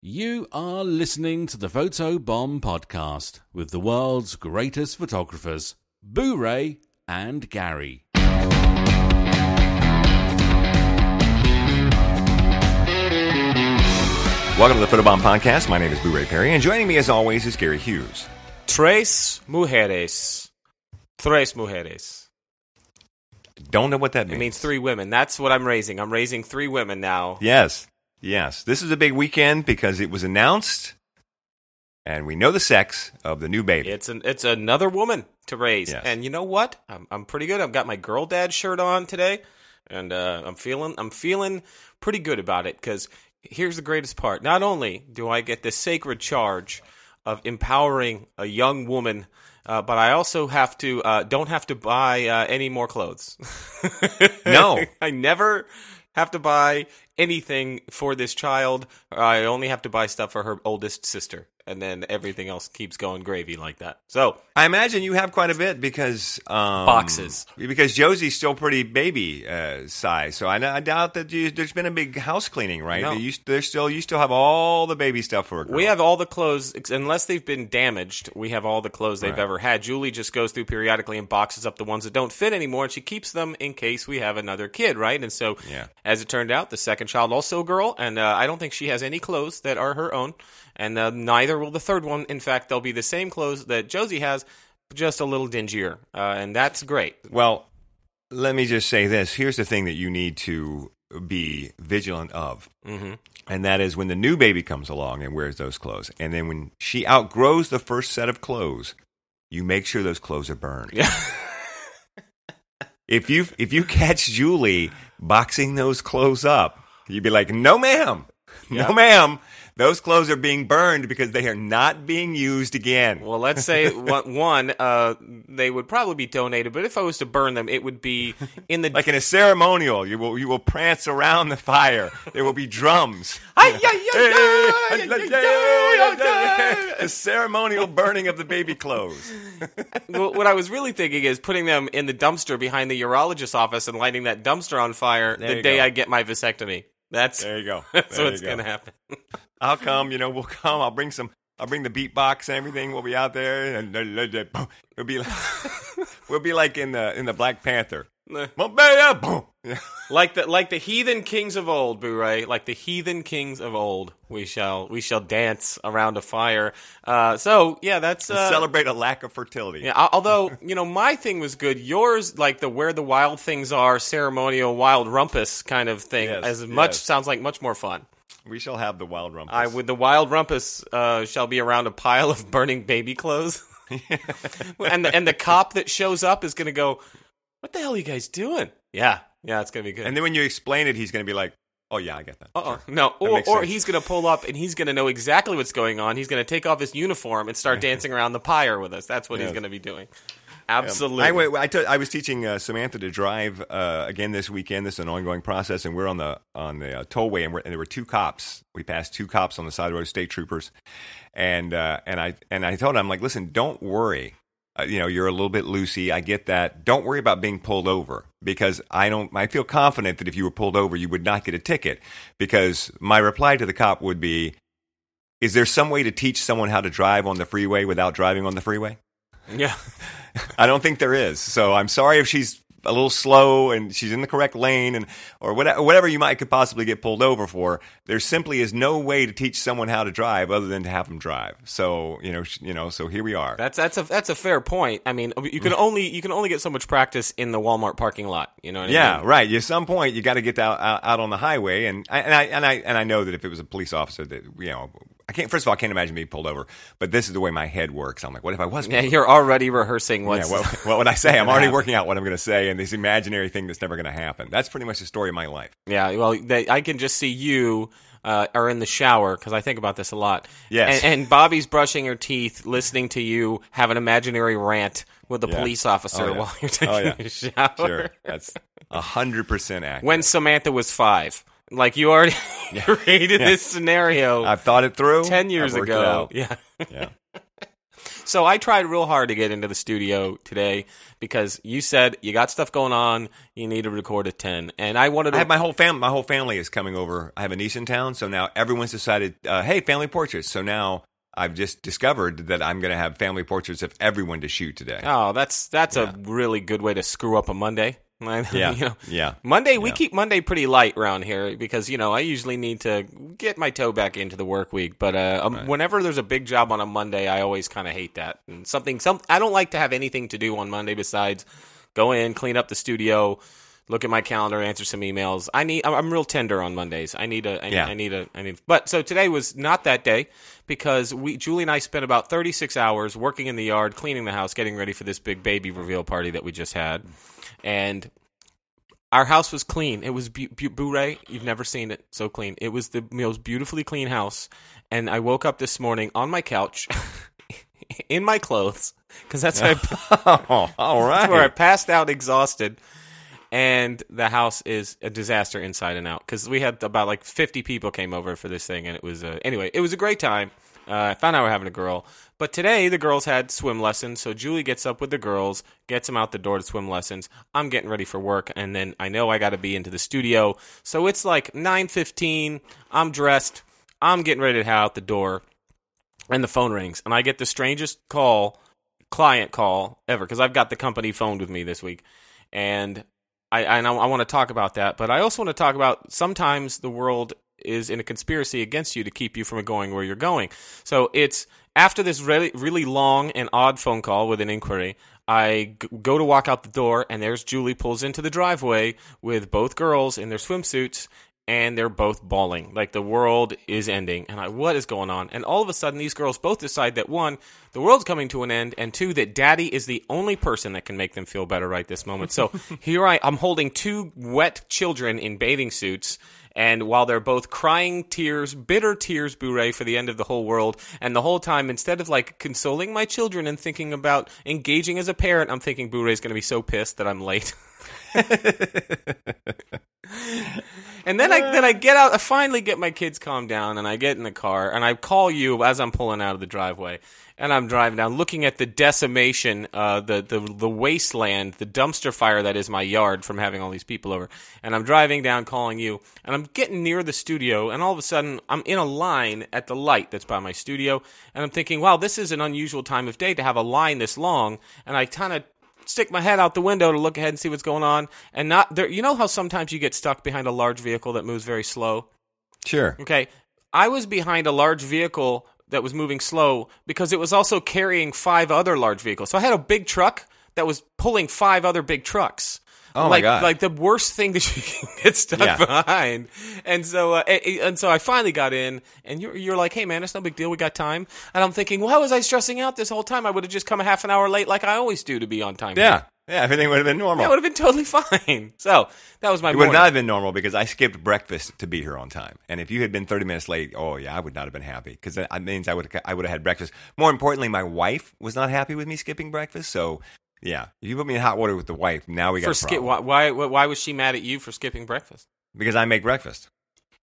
You are listening to the Photo Bomb podcast with the world's greatest photographers, Boo Ray and Gary. Welcome to the Photo Bomb Podcast. My name is Boo Ray Perry, and joining me as always is Gary Hughes. Tres mujeres. Tres mujeres. Don't know what that means. It means three women. That's what I'm raising. I'm raising three women now. Yes, yes. This is a big weekend because it was announced, and we know the sex of the new baby. It's an it's another woman to raise. Yes. And you know what? I'm I'm pretty good. I've got my girl dad shirt on today, and uh, I'm feeling I'm feeling pretty good about it because here's the greatest part. Not only do I get the sacred charge of empowering a young woman. Uh, but I also have to uh, don't have to buy uh, any more clothes. No. I never have to buy anything for this child. I only have to buy stuff for her oldest sister, and then everything else keeps going gravy like that. So I imagine you have quite a bit because um, Boxes. Because Josie's still pretty baby uh, size, so I, I doubt that you, there's been a big house cleaning, right? No. You, there's still you still have all the baby stuff for a girl. we have all the clothes, unless they've been damaged. We have all the clothes they've Right. ever had. Julie just goes through periodically and boxes up the ones that don't fit anymore, and she keeps them in case we have another kid, right? And so, Yeah. as it turned out, the second child also a girl, and uh, I don't think she has any clothes that are her own, and uh, neither will the third one. In fact, they'll be the same clothes that Josie has, just a little dingier, uh, and that's great. Well, let me just say this. Here's the thing that you need to be vigilant of. hmm And that is when the new baby comes along and wears those clothes. And then when she outgrows the first set of clothes, you make sure those clothes are burned. Yeah. If you if you catch Julie boxing those clothes up, you'd be like, "No, ma'am. Yeah. No, ma'am. Those clothes are being burned because they are not being used again." Well, let's say one, uh, they would probably be donated, but if I was to burn them, it would be in the Like in a ceremonial, you will you will prance around the fire. There will be drums. The ceremonial burning of the baby clothes. Well, what I was really thinking is putting them in the dumpster behind the urologist's office and lighting that dumpster on fire There the day go. I get my vasectomy. That's There you go. that's There what's go. gonna happen. I'll come. You know, we'll come. I'll bring some. I'll bring the beatbox and everything. We'll be out there, and we'll be like, we'll be like in the in the Black Panther. Mambaya, boom. Yeah. like the like the heathen kings of old, Boo-Ray, like the heathen kings of old, we shall we shall dance around a fire. Uh, so yeah, that's uh, Celebrate a lack of fertility. Yeah, although you know my thing was good. Yours, like the where the wild things are, ceremonial wild rumpus kind of thing, Yes, as much yes. sounds like much more fun. We shall have the wild rumpus. I with the wild rumpus uh, shall be around a pile of burning baby clothes, and the, and the cop that shows up is going to go, "What the hell are you guys doing?" Yeah, yeah, it's going to be good. and then when you explain it, he's going to be like, "Oh yeah, I get that." uh-uh. No, or, or he's going to pull up and he's going to know exactly what's going on. He's going to take off his uniform and start dancing around the pyre with us. That's what he's going to be doing. Absolutely. I, wait, I, was teaching uh, Samantha to drive uh, again this weekend. This is an ongoing process, and we're on the on the uh, tollway, and, we're, and there were two cops. We passed two cops on the side of the road, state troopers, and uh, and I and I told them, I'm like, listen, don't worry. Uh, you know, you're a little bit loosey. I get that. Don't worry about being pulled over because I don't. I feel confident that if you were pulled over, you would not get a ticket. Because my reply to the cop would be, "Is there some way to teach someone how to drive on the freeway without driving on the freeway?" yeah. I don't think there is. So I'm sorry if she's a little slow and she's in the correct lane and or whatever, whatever you might could possibly get pulled over for. There simply is no way to teach someone how to drive other than to have them drive. So you know, you know. So here we are. That's that's a that's a fair point. I mean, you can only you can only get so much practice in the Walmart parking lot. You know what I yeah, mean? right. At some point, you got to get out, out out on the highway, and I, and I and I and I know that if it was a police officer, that you know, I can't. First of all, I can't imagine being pulled over. But this is the way my head works. I'm like, what if I was? Yeah, you're already rehearsing Yeah, what, what would I say? I'm already happen. working out what I'm going to say, and this imaginary thing that's never going to happen. That's pretty much the story of my life. yeah, well, they, I can just see you uh, are in the shower because I think about this a lot. Yes. and, and Bobby's brushing her teeth, listening to you have an imaginary rant with a Yeah. police officer Oh, yeah. while you're taking Oh, yeah. a shower. Sure, that's hundred percent accurate. When Samantha was five, like you already created this scenario I've thought it through, ten years I've worked it ago. Yeah. Yeah. So I tried real hard to get into the studio today because you said you got stuff going on. You need to record at ten, and I wanted to. I have my whole family. My whole family is coming over. I have a niece in town, so now everyone's decided. Uh, hey, family portraits. So now I've just discovered that I'm going to have family portraits of everyone to shoot today. oh, that's that's a really good way to screw up a Monday. yeah, You know, yeah. Monday, we keep Monday pretty light around here because you know I usually need to get my toe back into the work week. But uh, um, whenever there's a big job on a Monday, I always kind of hate that. And something, some I don't like to have anything to do on Monday besides go in, clean up the studio, look at my calendar, answer some emails. I need. I'm, I'm real tender on Mondays. I need a. I, Yeah. I need a. I need. But so today was not that day because we Julie and I spent about 36 hours working in the yard, cleaning the house, getting ready for this big baby reveal party that we just had, and our house was clean. It was bu- bu- Boo-Ray. You've never seen it so clean. It was the most beautifully clean house. And I woke up this morning on my couch in my clothes because that's, where I- Oh, all that's where I passed out exhausted. And the house is a disaster inside and out because we had about like 50 people came over for this thing. And it was, uh, anyway, it was a great time. Uh, I found out we're having a girl. But today the girls had swim lessons, so Julie gets up with the girls, gets them out the door to swim lessons. I'm getting ready for work, and then I know I got to be into the studio. So it's like 9:15. I'm dressed. I'm getting ready to head out the door, and the phone rings, and I get the strangest call, client call ever, because I've got the company phoned with me this week, and I I, I want to talk about that, but I also want to talk about sometimes the world is in a conspiracy against you to keep you from going where you're going. So it's after this really really long and odd phone call with an inquiry. I go to walk out the door, and there's Julie pulls into the driveway with both girls in their swimsuits, and they're both bawling like the world is ending. And I, what is going on? And all of a sudden, these girls both decide that one, the world's coming to an end, and two, that Daddy is the only person that can make them feel better right this moment. So here I, I'm holding two wet children in bathing suits. And while they're both crying tears, bitter tears, Boo-Ray for the end of the whole world, and the whole time, instead of like consoling my children and thinking about engaging as a parent, I'm thinking Boo-Ray's going to be so pissed that I'm late. And then I then I get out. I finally get my kids calmed down, and I get in the car, and I call you as I'm pulling out of the driveway, and I'm driving down, looking at the decimation, uh, the the the wasteland, the dumpster fire that is my yard from having all these people over. And I'm driving down, calling you, and I'm getting near the studio, and all of a sudden I'm in a line at the light that's by my studio, and I'm thinking, wow, this is an unusual time of day to have a line this long, and I kind of stick my head out the window to look ahead and see what's going on and not there you know how sometimes you get stuck behind a large vehicle that moves very slow? Sure. okay. I was behind a large vehicle that was moving slow because it was also carrying five other large vehicles. So i had a big truck that was pulling five other big trucks Oh, my like, God. Like the worst thing that you can get stuck Yeah. behind, and so uh, and, so I finally got in, and you're you're like, hey man, it's no big deal, we got time, and I'm thinking, why was I stressing out this whole time? I would have just come a half an hour late, like I always do, to be on time. Yeah. Yeah. Everything would have been normal. That would have been totally fine. So that was my It would morning. not have been normal because I skipped breakfast to be here on time. And if you had been 30 minutes late, oh yeah, I would not have been happy because that means I would I would have had breakfast. More importantly, my wife was not happy with me skipping breakfast. So yeah, you put me in hot water with the wife, now we got for skip. Why, why why was she mad at you for skipping breakfast? because I make breakfast.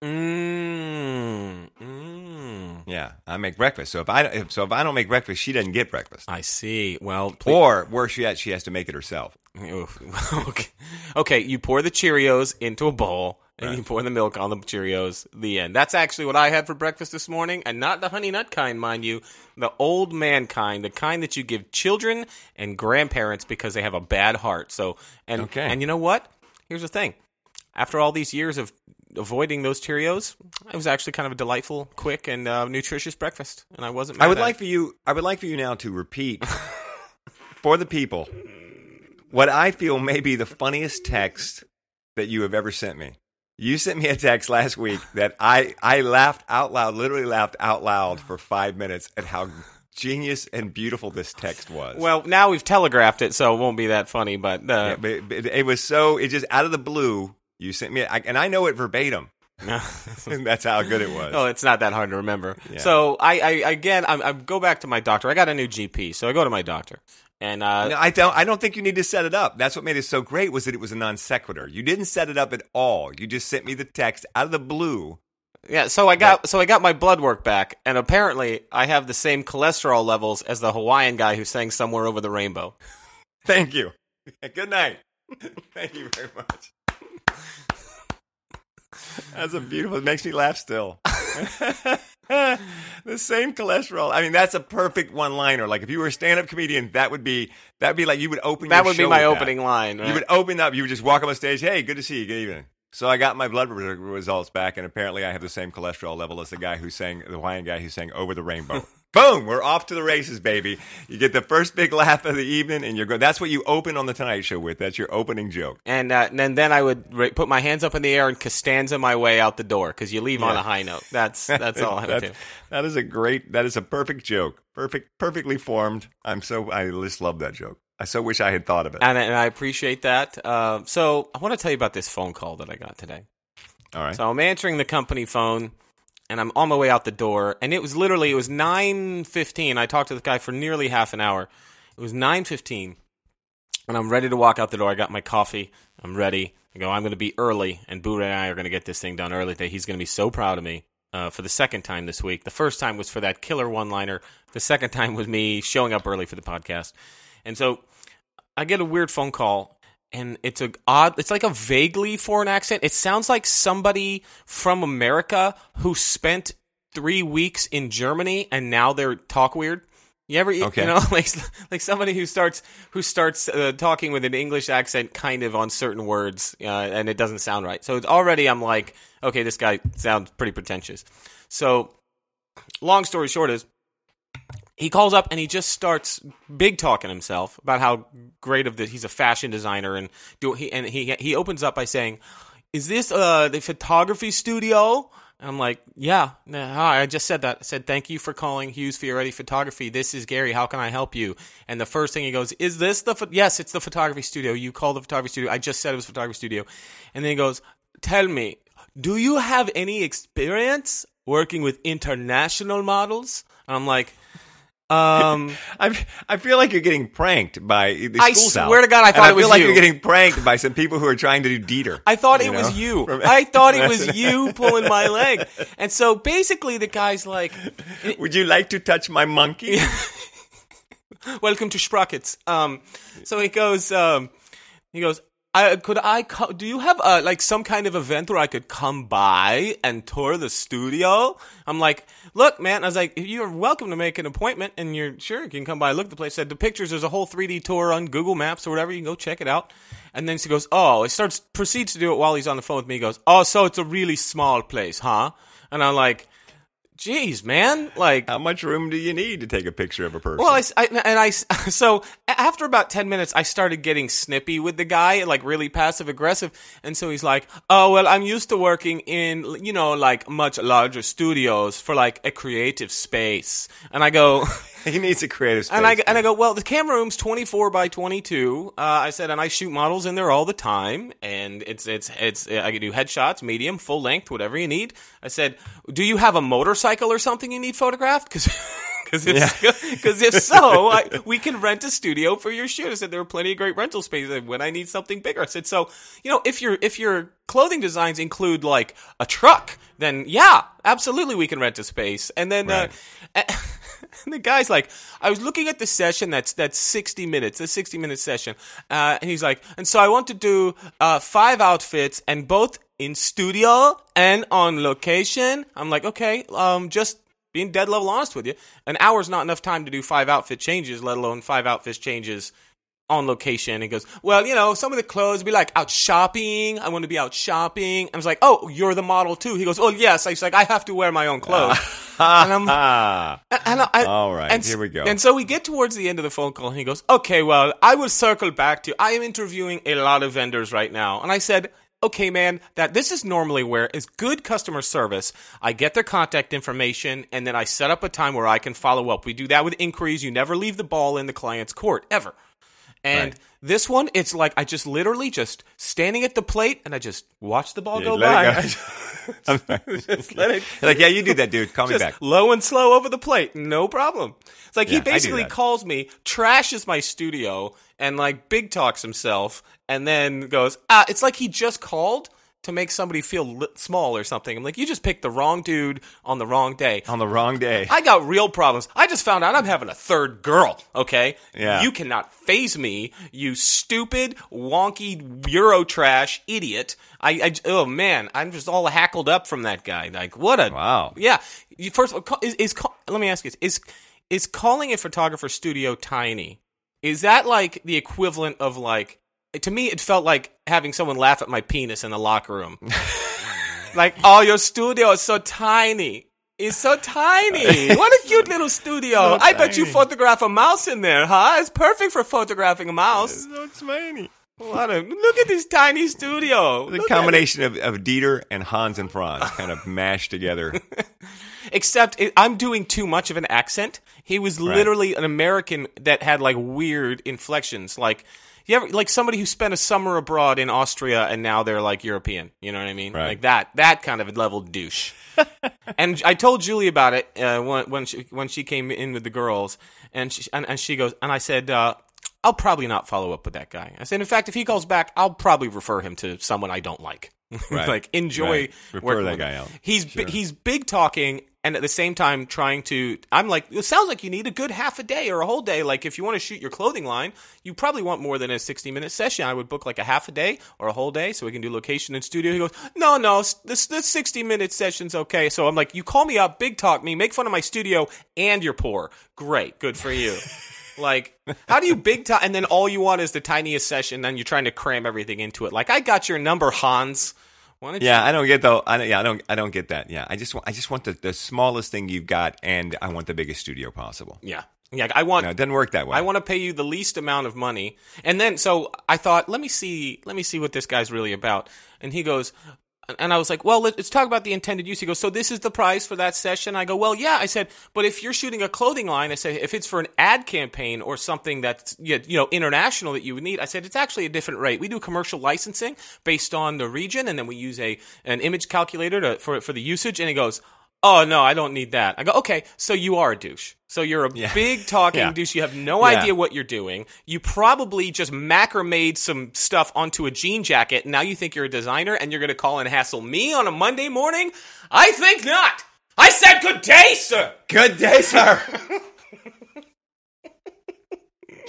Mm, mm. Yeah, I make breakfast. So if I if, so if I don't make breakfast, she doesn't get breakfast. I see. Well, please. Or worse yet, she has to make it herself. Okay. okay, you pour the Cheerios into a bowl and you pour the milk on the Cheerios. The end. That's actually what I had for breakfast this morning, and not the honey nut kind, mind you. The old man kind, the kind that you give children and grandparents because they have a bad heart. So, and Okay. and you know what? Here's the thing. After all these years of avoiding those Cheerios, it was actually kind of a delightful, quick, and uh, nutritious breakfast, and I wasn't. Mad I would like it. for you. I would like for you now to repeat for the people what I feel may be the funniest text that you have ever sent me. You sent me a text last week that I I laughed out loud, literally laughed out loud for five minutes at how genius and beautiful this text was. Well, now we've telegraphed it, so it won't be that funny. But uh, Yeah, but it, but it was so it just out of the blue. You sent me, I, and I know it verbatim. That's how good it was. Oh, it's not that hard to remember. Yeah. So I, I again, I, I go back to my doctor. I got a new GP, so I go to my doctor, and uh, No, I don't. I don't think you need to set it up. That's what made it so great was that it was a non sequitur. You didn't set it up at all. You just sent me the text out of the blue Yeah, so I got so I got my blood work back, and apparently I have the same cholesterol levels as the Hawaiian guy who sang "Somewhere Over the Rainbow." Thank you. Good night. Thank you very much. That's a beautiful. It makes me laugh still. the same cholesterol. I mean, that's a perfect one-liner. Like if you were a stand-up comedian, that would be that would be like you would open. That would be my with that. opening line. Right? You would open up. You would just walk up on stage. Hey, good to see you. Good evening. So I got my blood results back, and apparently I have the same cholesterol level as the guy who sang the Hawaiian guy who sang "Over the Rainbow." Boom! We're off to the races, baby. You get the first big laugh of the evening, and you're good. That's what you open on the Tonight Show with. That's your opening joke. and, uh, and then then I would ra- put my hands up in the air and Costanza my way out the door because you leave on a high note. That's that's all I would do. That is a great. That is a perfect joke. Perfect, perfectly formed. I'm so. I just love that joke. I so wish I had thought of it. And, and I appreciate that. Uh, so I want to tell you about this phone call that I got today. All right. So I'm answering the company phone, and I'm on my way out the door, and it was literally it was nine fifteen. I talked to the guy for nearly half an hour. It was nine fifteen, and I'm ready to walk out the door. I got my coffee. I'm ready. I go. I'm going to be early, and Boo and I are going to get this thing done early today. He's going to be so proud of me. Uh, for the second time this week. The first time was for that killer one liner. The second time was me showing up early for the podcast. And so I get a weird phone call and it's a odd it's like a vaguely foreign accent. It sounds like somebody from America who spent 3 weeks in Germany and now they're talk weird. You ever Okay. you know like like somebody who starts who starts uh, talking with an English accent kind of on certain words uh, and it doesn't sound right. So it's already I'm like okay this guy sounds pretty pretentious. So long story short is he calls up and he just starts big talking himself about how great of the he's a fashion designer and do he and he he opens up by saying, "Is this uh the photography studio?" And I'm like, "Yeah, nah, hi, I just said that. I said thank you for calling Hughes Fioretti Photography. This is Gary. How can I help you?" And the first thing he goes, "Is this the pho-" yes? It's the photography studio. You call the photography studio. I just said it was photography studio." And then he goes, "Tell me, do you have any experience working with international models?" And I'm like. Um, I I feel like you're getting pranked by the I school swear to God, I thought it feel was like you. you're getting pranked by some people who are trying to do Dieter. I thought it was you. I thought it was you pulling my leg. And so basically, the guy's like, Would you like to touch my monkey? "Welcome to Sprockets." Um, so he goes, um, he goes, I, "Could I? Co- do you have uh, like some kind of event where I could come by and tour the studio?" I'm like, "Look, man," I was like, "You're welcome to make an appointment, and you're sure you can come by, look at the place." Said the pictures. There's a whole 3D tour on Google Maps or whatever. You can go check it out. And then she goes, "Oh," he starts proceeds to do it while he's on the phone with me. He goes, "Oh, so it's a really small place, huh?" And I'm like, "Geez, man, like." How much room do you need to take a picture of a person? Well, I and I so after about ten minutes, I started getting snippy with the guy, like really passive aggressive, and so he's like, "Oh well, I'm used to working in you know like much larger studios for like a creative space," and I go. he needs a creative space. And I, and I go, well, the camera room's 24 by 22. Uh, I said, and I shoot models in there all the time. And it's, it's, it's, I can do headshots, medium, full length, whatever you need. I said, do you have a motorcycle or something you need photographed? Cause, cause if, cause if so, I, we can rent a studio for your shoot. I said, there are plenty of great rental spaces when I need something bigger. I said, so, you know, if your, if your clothing designs include like a truck, then yeah, absolutely we can rent a space. And then, Right. uh, and the guy's like, I was looking at the session that's that's sixty minutes, the sixty minute session, uh, and he's like, and so I want to do uh, five outfits and both in studio and on location. I'm like, okay, um, just being dead level honest with you, an hour's not enough time to do five outfit changes, let alone five outfit changes on location. He goes, well, you know, some of the clothes be like out shopping. I want to be out shopping. I was like, oh, you're the model too. He goes, oh yes. I was like, I have to wear my own clothes. and I'm, ah, and I, All right, and, here we go. And so we get towards the end of the phone call, and he goes, "Okay, well, I will circle back to. I am interviewing a lot of vendors right now." And I said, "Okay, man, that this is normally where is good customer service. I get their contact information, and then I set up a time where I can follow up. We do that with inquiries. You never leave the ball in the client's court ever." And Right. this one, it's like I just literally just standing at the plate, and I just watch the ball Yeah, go by. go. I'm. Just let it like, yeah, you do that, dude. Call me back. low and slow over the plate, no problem. It's like Yeah, he basically calls me, trashes my studio, and like big talks himself, and then goes, ah, it's like he just called to make somebody feel li- small or something. I'm like, you just picked the wrong dude on the wrong day. On the wrong day. I got real problems. I just found out I'm having a third girl. Okay, Yeah. You cannot phase me, you stupid, wonky Euro trash idiot. I, I oh man, I'm just all hackled up from that guy. Like, what a Wow. Yeah. You, first of all, is, is let me ask you: this. is is calling a photographer studio tiny? Is that like the equivalent of like? To me, it felt like having someone laugh at my penis in the locker room. like, oh, your studio is so tiny. It's so tiny. What a cute little studio. I bet you photograph a mouse in there, huh? It's perfect for photographing a mouse. It's so tiny. What a, look at this tiny studio. The Look combination of, of Dieter and Hans and Franz kind of mashed together. Except it, I'm doing too much of an accent. He was literally an American that had like weird inflections. Like you ever like somebody who spent a summer abroad in Austria and now they're like European. You know what I mean? Right. Like that that kind of level douche. and I told Julie about it uh, when when she when she came in with the girls, and she and, and she goes and I said. Uh, I'll probably not follow up with that guy. I said, in fact, if he calls back, I'll probably refer him to someone I don't like. Right. like enjoy Right. Refer that guy him. out. He's bi- he's big talking and at the same time trying to. I'm like, it sounds like you need a good half a day or a whole day. Like if you want to shoot your clothing line, you probably want more than a 60 minute session. I would book like a half a day or a whole day so we can do location and studio. He goes, no, no, this this 60 minute session's okay. So I'm like, you call me up, big talk me, make fun of my studio, and you're poor. Great, good for you. Like, how do you big time and then all you want is the tiniest session, then you're trying to cram everything into it. Like, I got your number, Hans. Don't you Yeah, I don't get though. I don't, yeah, I don't. I don't get that. Yeah, I just want. I just want the, the smallest thing you've got, and I want the biggest studio possible. Yeah. Yeah, I want No, it doesn't work that way. I want to pay you the least amount of money. And then so I thought, let me see let me see what this guy's really about. And he goes and I was like, well, let- let's talk about the intended use. He goes, so this is the price for that session? I go, well, yeah. I said, but if you're shooting a clothing line, I said, if it's for an ad campaign or something that's, you know, international that you would need, I said, it's actually a different rate. We do commercial licensing based on the region, and then we use a an image calculator to, for, for the usage. And he goes, oh, no, I don't need that. I go, okay, so you are a douche. So you're a big talking Yeah. douche. You have no Yeah. idea what you're doing. You probably just macrameed some stuff onto a jean jacket. And now you think you're a designer and you're going to call and hassle me on a Monday morning? I think not. I said good day, sir. Good day, sir.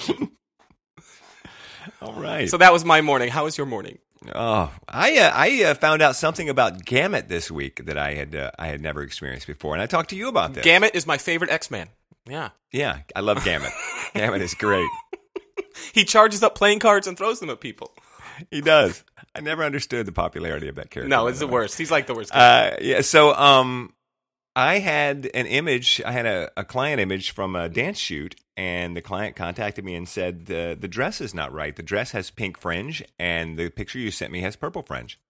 All right. So that was my morning. How was your morning? Oh, I uh, I uh, found out something about Gamut this week that I had uh, I had never experienced before, and I talked to you about this. Gambit is my favorite X Man. Yeah. Yeah, I love Gambit. Gambit is great. He charges up playing cards and throws them at people. He does. I never understood the popularity of that character. No, it's the worst. He's like the worst. Uh, yeah. So, um, I had an image. I had a, a client image from a dance shoot, and the client contacted me and said the the dress is not right. The dress has pink fringe, and the picture you sent me has purple fringe.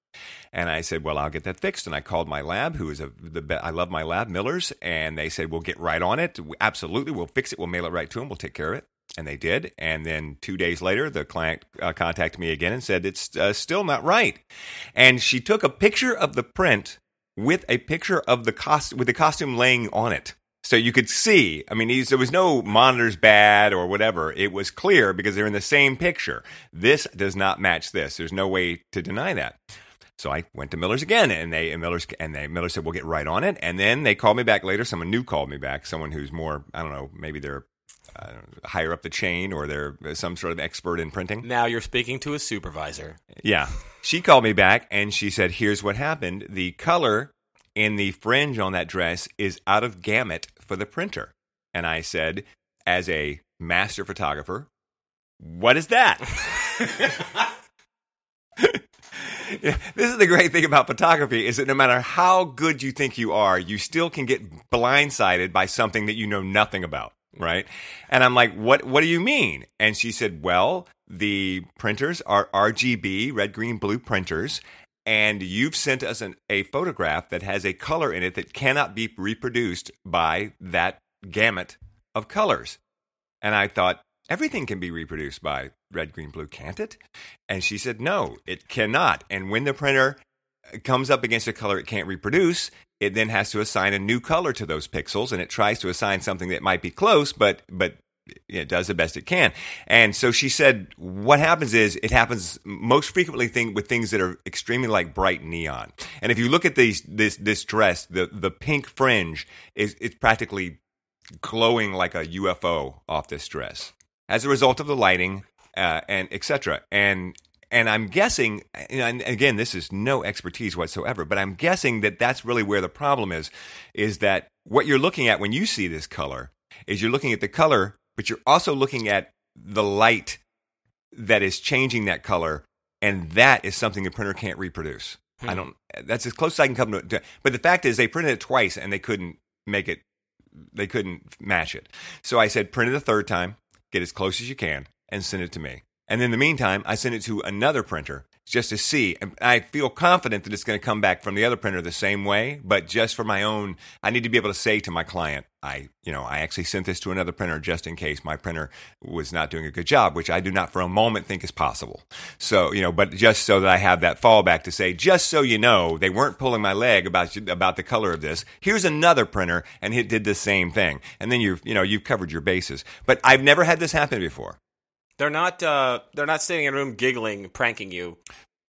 And I said, "Well, I'll get that fixed." And I called my lab, who is a the be- I love my lab, Miller's, and they said, "We'll get right on it. Absolutely, we'll fix it. We'll mail it right to them. We'll take care of it." And they did. And then two days later, the client uh, contacted me again and said, It's uh, still not right. And she took a picture of the print with a picture of the cost with the costume laying on it. So you could see, I mean, there was no monitors bad or whatever. It was clear because they're in the same picture. This does not match this. There's no way to deny that. So I went to Miller's again, and they and Miller's and they Miller said we'll get right on it. And then they called me back later. Someone new called me back. Someone who's more I don't know, maybe they're uh, higher up the chain or they're some sort of expert in printing. now you're speaking to a supervisor. Yeah. She called me back and she said, Here's what happened. The color in the fringe on that dress is out of gamut for the printer. And I said, As a master photographer, what is that? Yeah, this is the great thing about photography is that no matter how good you think you are, you still can get blindsided by something that you know nothing about, right? And I'm like, "What what do you mean?" And she said, "Well, the printers are RGB, red, green, blue printers, and you've sent us an, a photograph that has a color in it that cannot be reproduced by that gamut of colors." And I thought, everything can be reproduced by red, green, blue, can't it? And she said, no, it cannot. And when the printer comes up against a color it can't reproduce, it then has to assign a new color to those pixels, and it tries to assign something that might be close, but but it does the best it can. And so she said, what happens is it happens most frequently thing with things that are extremely like bright neon. And if you look at these this this dress, the the pink fringe is it's practically glowing like a UFO off this dress as a result of the lighting uh, and etc. And and I'm guessing, and again, this is no expertise whatsoever, but I'm guessing that that's really where the problem is, is that what you're looking at when you see this color is you're looking at the color, but you're also looking at the light that is changing that color, and that is something the printer can't reproduce. Hmm. I don't. That's as close as I can come to it. But the fact is, they printed it twice and they couldn't make it. They couldn't match it. So I said, print it a third time, get as close as you can, and send it to me. And in the meantime, I send it to another printer just to see. And I feel confident that it's going to come back from the other printer the same way, but just for my own, I need to be able to say to my client, I, you know, I actually sent this to another printer just in case my printer was not doing a good job, which I do not for a moment think is possible. So, you know, but just so that I have that fallback to say, just so you know, they weren't pulling my leg about about the color of this. Here's another printer, and it did the same thing, and then you've, you know, you've covered your bases. But I've never had this happen before. They're not. Uh, they're not sitting in a room giggling, pranking you.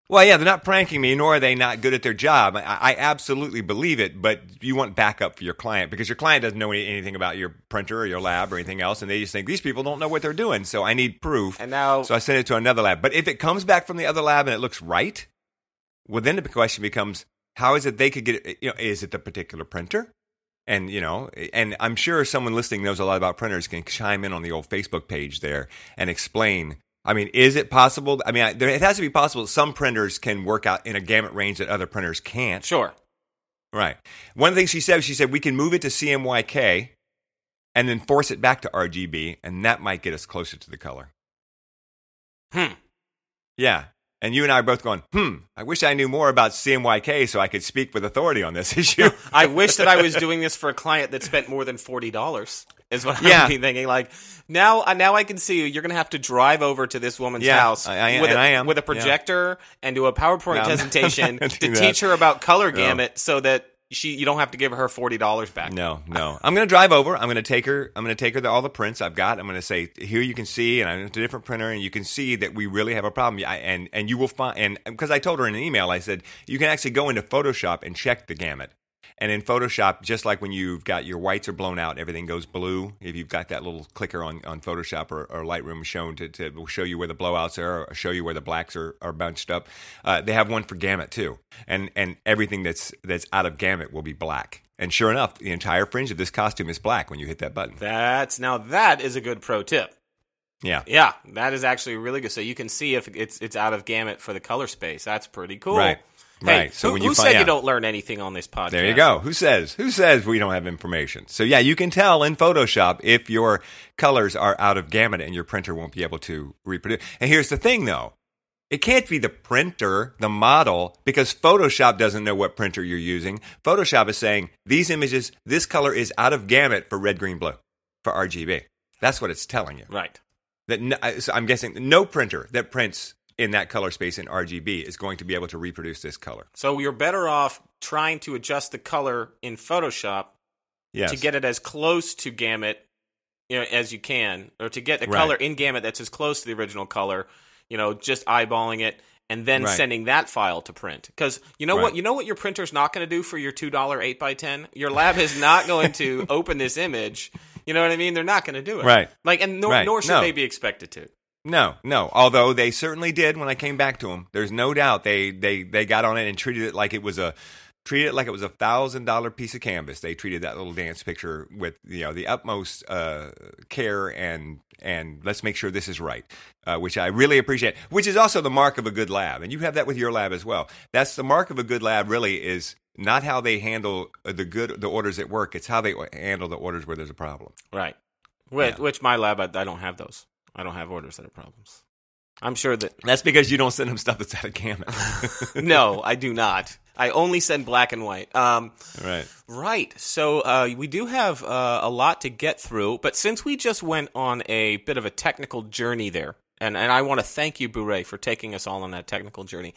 Well, yeah, they're not pranking me, nor are they not good at their job. I, I absolutely believe it, but you want backup for your client because your client doesn't know anything about your printer or your lab or anything else, and they just think these people don't know what they're doing. So I need proof. And now, so I send it to another lab. But if it comes back from the other lab and it looks right, well, then the question becomes: How is it they could get it? You know, is it the particular printer? And you know and i'm sure someone listening knows a lot about printers can chime in on the old facebook page there and explain. I mean is it possible? I mean it has to be possible that some printers can work out in a gamut range that other printers can't. Sure. Right. One of the things she said she said we can move it to cmyk and then force it back to rgb and that might get us closer to the color. Hmm. Yeah and you and I are both going, hmm, I wish I knew more about CMYK so I could speak with authority on this issue. I wish that I was doing this for a client that spent more than $40 is what yeah. I'm thinking. Like now, uh, now I can see you. You're going to have to drive over to this woman's yeah, house I, I, with, a, I am. with a projector yeah. and do a PowerPoint no, presentation to teach her about color gamut no. so that she you don't have to give her forty dollars back. No, no. I'm to drive over. I'm to take her. I'm to take her to all the prints I've got. I'm to say here you can see, and I'm a different printer, and you can see that we really have a problem. I, and and you will find and because I told her in an email, I said you can actually go into Photoshop and check the gamut. And in Photoshop, just like when you've got your whites are blown out, everything goes blue. If you've got that little clicker on, on Photoshop or, or Lightroom shown to, to show you where the blowouts are or show you where the blacks are, are bunched up, uh, they have one for gamut too. And and everything that's that's out of gamut will be black. And sure enough, the entire fringe of this costume is black when you hit that button. That's now that is a good pro tip. Yeah, yeah, that is actually really good. So you can see if it's it's out of gamut for the color space. That's pretty cool. Right. Hey, right. So who, when you who said yeah. you don't learn anything on this podcast? There you go. Who says? Who says we don't have information? So yeah, you can tell in Photoshop if your colors are out of gamut and your printer won't be able to reproduce. And here's the thing, though. It can't be the printer, the model, because Photoshop doesn't know what printer you're using. Photoshop is saying these images, this color is out of gamut for red, green, blue, for RGB. That's what it's telling you. Right. That so I'm guessing no printer that prints in that color space in RGB is going to be able to reproduce this color. So you're better off trying to adjust the color in Photoshop yes. to get it as close to gamut you know, as you can, or to get the right. color in gamut that's as close to the original color. You know, just eyeballing it and then right. sending that file to print. Because you know right. what? You know what your printer's not going to do for your two dollar eight by ten. Your lab is not going to open this image. You know what I mean? They're not going to do it. Right. Like, and nor, nor should no. they be expected to. No, no. Although they certainly did when I came back to them. There's no doubt they they they got on it and treated it like it was a treated it like it was a thousand dollar piece of canvas. They treated that little dance picture with you know the utmost uh, care and and let's make sure this is right, uh, which I really appreciate. Which is also the mark of a good lab, and you have that with your lab as well. That's the mark of a good lab. Really is not how they handle the good the orders at work. It's how they handle the orders where there's a problem. Right. Which, yeah. which my lab I, I don't have those. I don't have orders that are problems. I'm sure that that's because you don't send them stuff that's out of gamut. no, I do not. I only send black and white. Um, right. Right. So uh, we do have uh, a lot to get through, but since we just went on a bit of a technical journey there, and, and I want to thank you, Boo-Ray, for taking us all on that technical journey.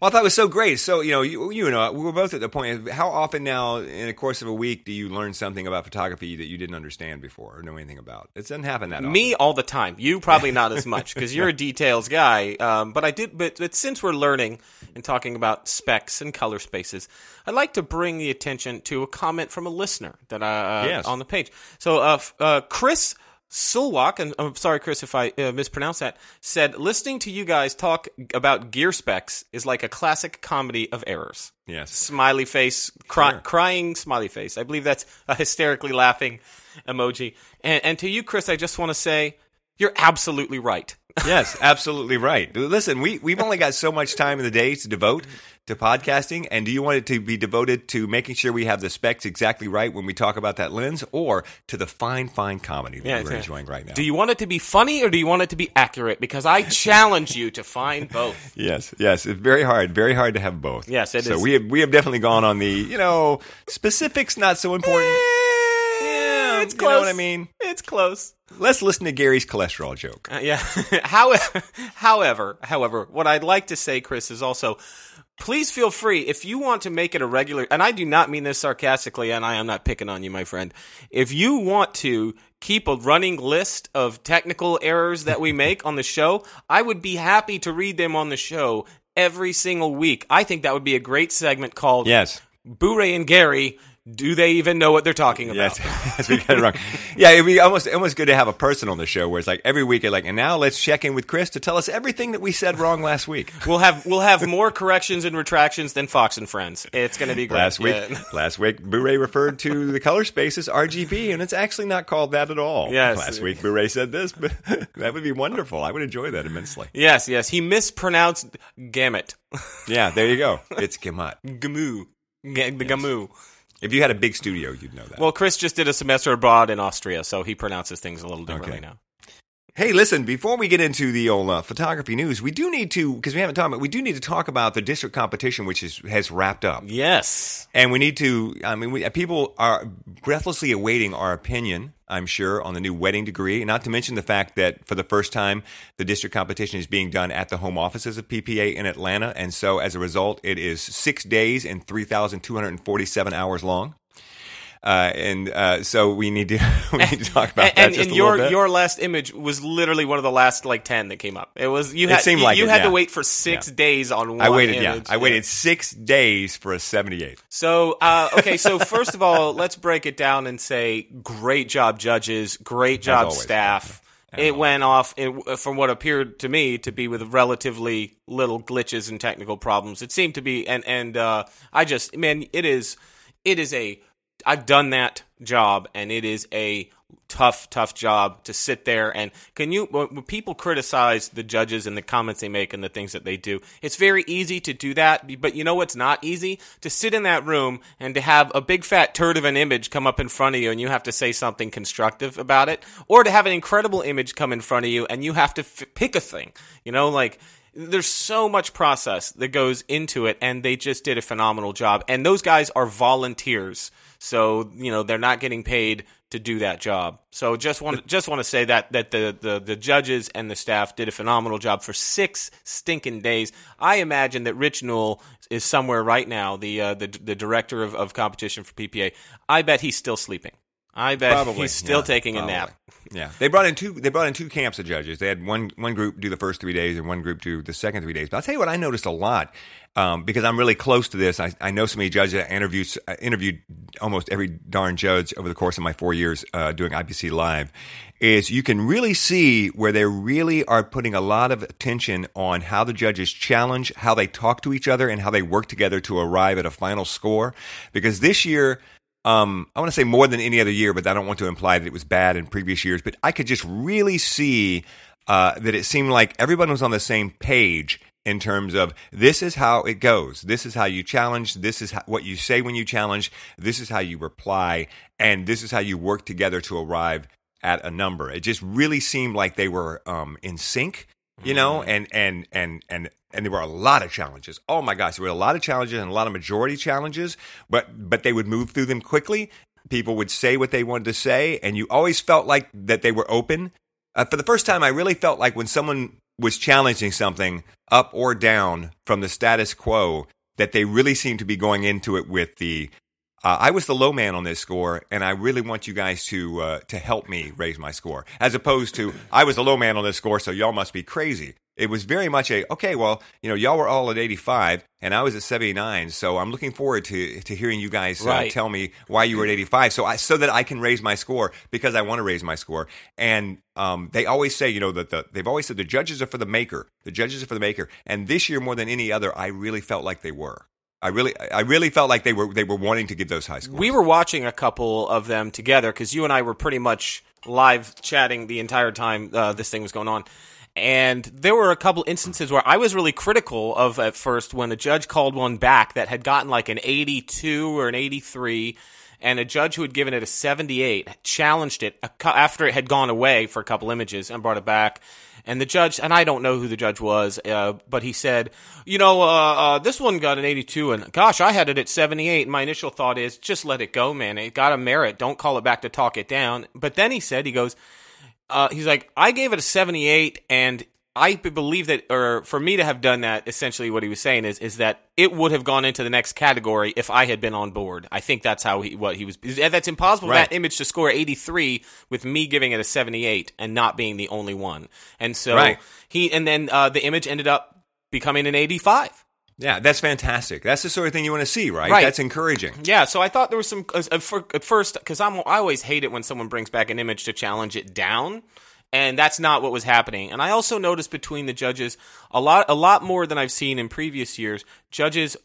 Well, I thought it was so great. So, you know, you, you and I, we were both at the point. Of how often now, in the course of a week, do you learn something about photography that you didn't understand before or know anything about? It doesn't happen that often. Me all the time. You probably not as much because you're a details guy. Um, but I did. But, but since we're learning and talking about specs and color spaces, I'd like to bring the attention to a comment from a listener that uh, Yes. on the page. So, uh, uh, Chris. Sulwak, and I'm sorry, Chris, if I uh, mispronounced that, said listening to you guys talk about gear specs is like a classic comedy of errors. Yes. Smiley face, cry, Sure. crying smiley face. I believe that's a hysterically laughing emoji. And, and to you, Chris, I just want to say you're absolutely right. yes, absolutely right. Listen, we, we've only got so much time in the day to devote to podcasting. And do you want it to be devoted to making sure we have the specs exactly right when we talk about that lens or to the fine, fine comedy that Yeah, we're enjoying right now? Do you want it to be funny or do you want it to be accurate? Because I challenge you to find both. Yes, yes, it's very hard, very hard to have both. Yes, it so is. we have we have definitely gone on the you know specifics not so important. Yeah, it's you close. know what I mean? It's close. Let's listen to Gary's cholesterol joke. Uh, yeah. How, however, however, what I'd like to say, Chris, is also please feel free if you want to make it a regular. And I do not mean this sarcastically, and I am not picking on you, my friend. If you want to keep a running list of technical errors that we make on the show, I would be happy to read them on the show every single week. I think that would be a great segment called Yes. Boo-Ray and Gary. Do they even know what they're talking about? Yes, yes, we got it wrong. Yeah, it'd be almost almost good to have a person on the show where it's like every week, you're like, and now let's check in with Chris to tell us everything that we said wrong last week. We'll have we'll have more corrections and retractions than Fox and Friends. It's going to be great. Last week, Yeah. last week, Boo-Ray referred to the color space as RGB, and it's actually not called that at all. Yes. Last week, Boo-Ray said this, but that would be wonderful. I would enjoy that immensely. Yes, yes. He mispronounced gamut. Yeah, there you go. It's gamut. Gamu. Ga- the Gamu. If you had a big studio, you'd know that. Well, Chris just did a semester abroad in Austria, so he pronounces things a little differently Okay. now. Hey, listen, before we get into the old uh, photography news, we do need to, because we haven't talked about, we do need to talk about the district competition, which is, has wrapped up. Yes. And we need to, I mean, we, people are breathlessly awaiting our opinion, I'm sure, on the new wedding degree. Not to mention the fact that for the first time, the district competition is being done at the home offices of PPA in Atlanta. And so as a result, it is six days and 3,247 hours long. Uh, and uh, so we need to we need to talk about and that and, just and a your bit. your last image was literally one of the last like ten that came up. It was you had seemed you, like you it, had yeah. to wait for six days on one. I waited, image. yeah, I waited six days for a 78. So, uh, okay, so first of all, let's break it down and say great job, judges, great job, always, staff. It went off it, from what appeared to me to be with relatively little glitches and technical problems. It seemed to be, and and uh, I just man, it is, it is a. I've done that job, and it is a tough, tough job to sit there and can you when people criticize the judges and the comments they make and the things that they do it's very easy to do that but you know what's not easy? To sit in that room and to have a big fat turd of an image come up in front of you and you have to say something constructive about it or to have an incredible image come in front of you and you have to f- pick a thing you know like there's so much process that goes into it and they just did a phenomenal job. And those guys are volunteers so you know they're not getting paid to do that job. So just want just want to say that that the, the the judges and the staff did a phenomenal job for six stinking days. I imagine that rich newell is somewhere right now the uh, the, the director of, of competition for ppa i bet he's still sleeping. I bet Probably he's still yeah, taking a nap Yeah, they brought in two. They brought in two camps of judges. They had one one group do the first three days and one group do the second three days. But I'll tell you what I noticed a lot um, because I'm really close to this. I, I know so many judges. I interviewed I interviewed almost every darn judge over the course of my four years uh, doing IPC Live. Is you can really see where they really are putting a lot of attention on how the judges challenge, how they talk to each other, and how they work together to arrive at a final score. Because this year um, I want to say more than any other year, but I don't want to imply that it was bad in previous years. But I could just really see uh, that it seemed like everyone was on the same page in terms of this is how it goes. This is how you challenge. This is how, what you say when you challenge. This is how you reply. And this is how you work together to arrive at a number. It just really seemed like they were um, in sync, you know, and, and, and, and, and there were a lot of challenges. Oh my gosh, there were a lot of challenges and a lot of majority challenges, but but they would move through them quickly. People would say what they wanted to say, and you always felt like that they were open. Uh, for the first time, I really felt like when someone was challenging something up or down from the status quo, that they really seemed to be going into it with the uh, I was the low man on this score, and I really want you guys to uh, to help me raise my score, as opposed to I was the low man on this score, so y'all must be crazy. It was very much a okay. Well, you know, y'all were all at eighty five, and I was at seventy nine, so I'm looking forward to to hearing you guys uh, Right. tell me why you were at eighty five, so I so that I can raise my score because I want to raise my score. And um, they always say, you know, that the they've always said the judges are for the maker, the judges are for the maker, and this year more than any other, I really felt like they were. I really, I really felt like they were they were wanting to give those high scores. We were watching a couple of them together because you and I were pretty much live chatting the entire time uh, this thing was going on. And there were a couple instances where I was really critical of at first when a judge called one back that had gotten like an 82 or an 83, and a judge who had given it a 78 challenged it after it had gone away for a couple images and brought it back. And the judge, and I don't know who the judge was, uh, but he said, you know, uh, uh, this one got an 82, and gosh, I had it at 78. And my initial thought is, just let it go, man. It got a merit. Don't call it back to talk it down. But then he said, he goes, uh, he's like, I gave it a 78, and I believe that, or for me to have done that, essentially what he was saying is, is that it would have gone into the next category if I had been on board. I think that's how he, what he was. That's impossible Right. that image to score 83 with me giving it a 78 and not being the only one. And so Right. he, and then uh, the image ended up becoming an 85. Yeah, that's fantastic. That's the sort of thing you want to see, right? Right. That's encouraging. Yeah, so I thought there was some uh, at at first because I'm I always hate it when someone brings back an image to challenge it down, and that's not what was happening. And I also noticed between the judges a lot a lot more than I've seen in previous years. Judges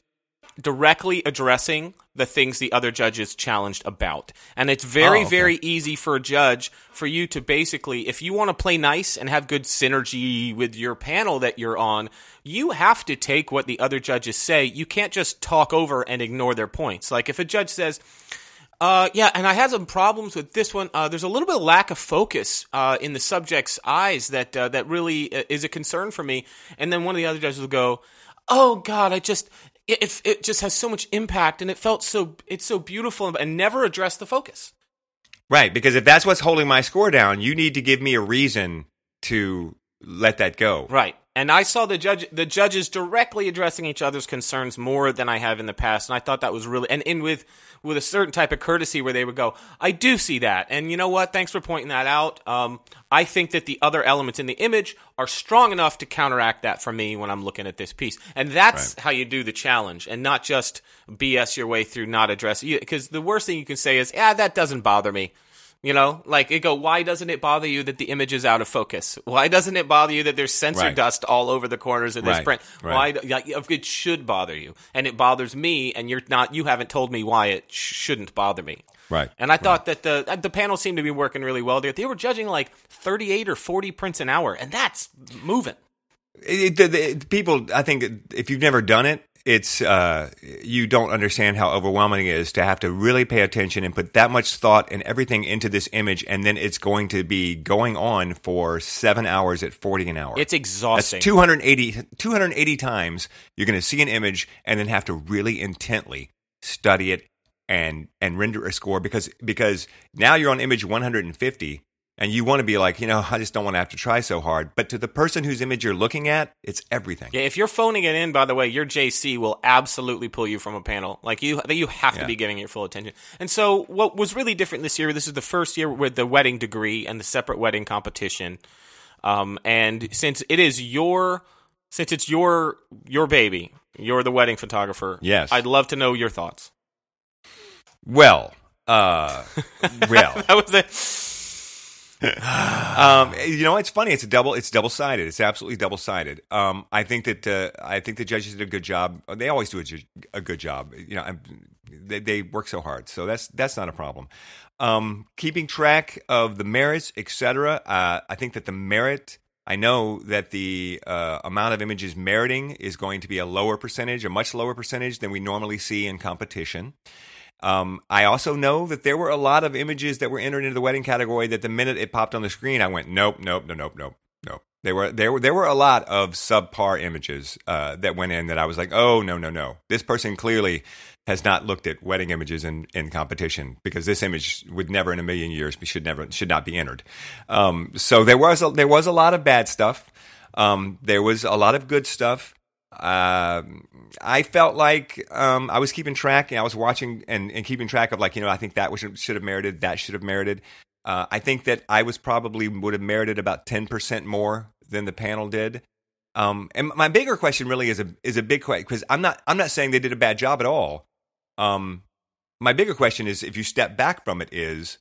directly addressing the things the other judges challenged about. And it's very, Oh, okay. very easy for a judge for you to basically, if you want to play nice and have good synergy with your panel that you're on, you have to take what the other judges say. You can't just talk over and ignore their points. Like if a judge says, uh, yeah, and I had some problems with this one. Uh, there's a little bit of lack of focus uh, in the subject's eyes that uh, that really uh, is a concern for me. And then one of the other judges will go, "Oh God, I just it, it, it just has so much impact, and it felt so it's so beautiful," and never address the focus. Right, because if that's what's holding my score down, you need to give me a reason to let that go. Right. And I saw the judge the judges directly addressing each other's concerns more than I have in the past, and I thought that was really and in with with a certain type of courtesy where they would go, I do see that, and you know what? Thanks for pointing that out. Um, I think that the other elements in the image are strong enough to counteract that for me when I'm looking at this piece, and that's how you do the challenge, and not just BS your way through not address because the worst thing you can say is, yeah, that doesn't bother me. You know, like it go, why doesn't it bother you that the image is out of focus? Why doesn't it bother you that there's sensor Right. dust all over the corners of this Right, print? right. Why? Like, it should bother you, and it bothers me, and you're not. You haven't told me why it sh- shouldn't bother me. Right, And I thought that the the panel seemed to be working really well there. They were judging like 38 or 40 prints an hour, and that's moving. It, the, the, people, I think, if you've never done it, it's uh, you don't understand how overwhelming it is to have to really pay attention and put that much thought and everything into this image, and then it's going to be going on for seven hours at forty an hour. It's exhausting. That's 280, 280 times you're going to see an image and then have to really intently study it and and render a score because because now you're on image 150 and you want to be like you know I just don't want to have to try so hard but to the person whose image you're looking at it's everything Yeah, if you're phoning it in, by the way, your JC will absolutely pull you from a panel. Like you, you have to be giving your full attention. And so, what was really different this year? This is the first year with the wedding degree and the separate wedding competition. Um, and since it is your, since it's your your baby, you're the wedding photographer. Yes. I'd love to know your thoughts. well uh well That was it. um, you know, it's funny. It's a double. It's double sided. It's absolutely double sided. Um, I think that uh, I think the judges did a good job. They always do a, ju- a good job. You know, I'm, they, they work so hard, so that's that's not a problem. Um, keeping track of the merits, etc. Uh, I think that the merit. I know that the uh, amount of images meriting is going to be a lower percentage, a much lower percentage than we normally see in competition. Um, I also know that there were a lot of images that were entered into the wedding category that the minute it popped on the screen, I went, nope, nope, no, nope, nope, nope. There were there were there were a lot of subpar images uh, that went in that I was like, oh no, no, no. This person clearly has not looked at wedding images in, in competition because this image would never in a million years should never should not be entered. Um, so there was a, there was a lot of bad stuff. Um, there was a lot of good stuff. Um I felt like um, I was keeping track. And I was watching and, and keeping track of like you know I think that was, should have merited that should have merited. Uh, I think that I was probably would have merited about ten percent more than the panel did. Um, and my bigger question really is a is a big question because I'm not I'm not saying they did a bad job at all. Um, my bigger question is if you step back from it is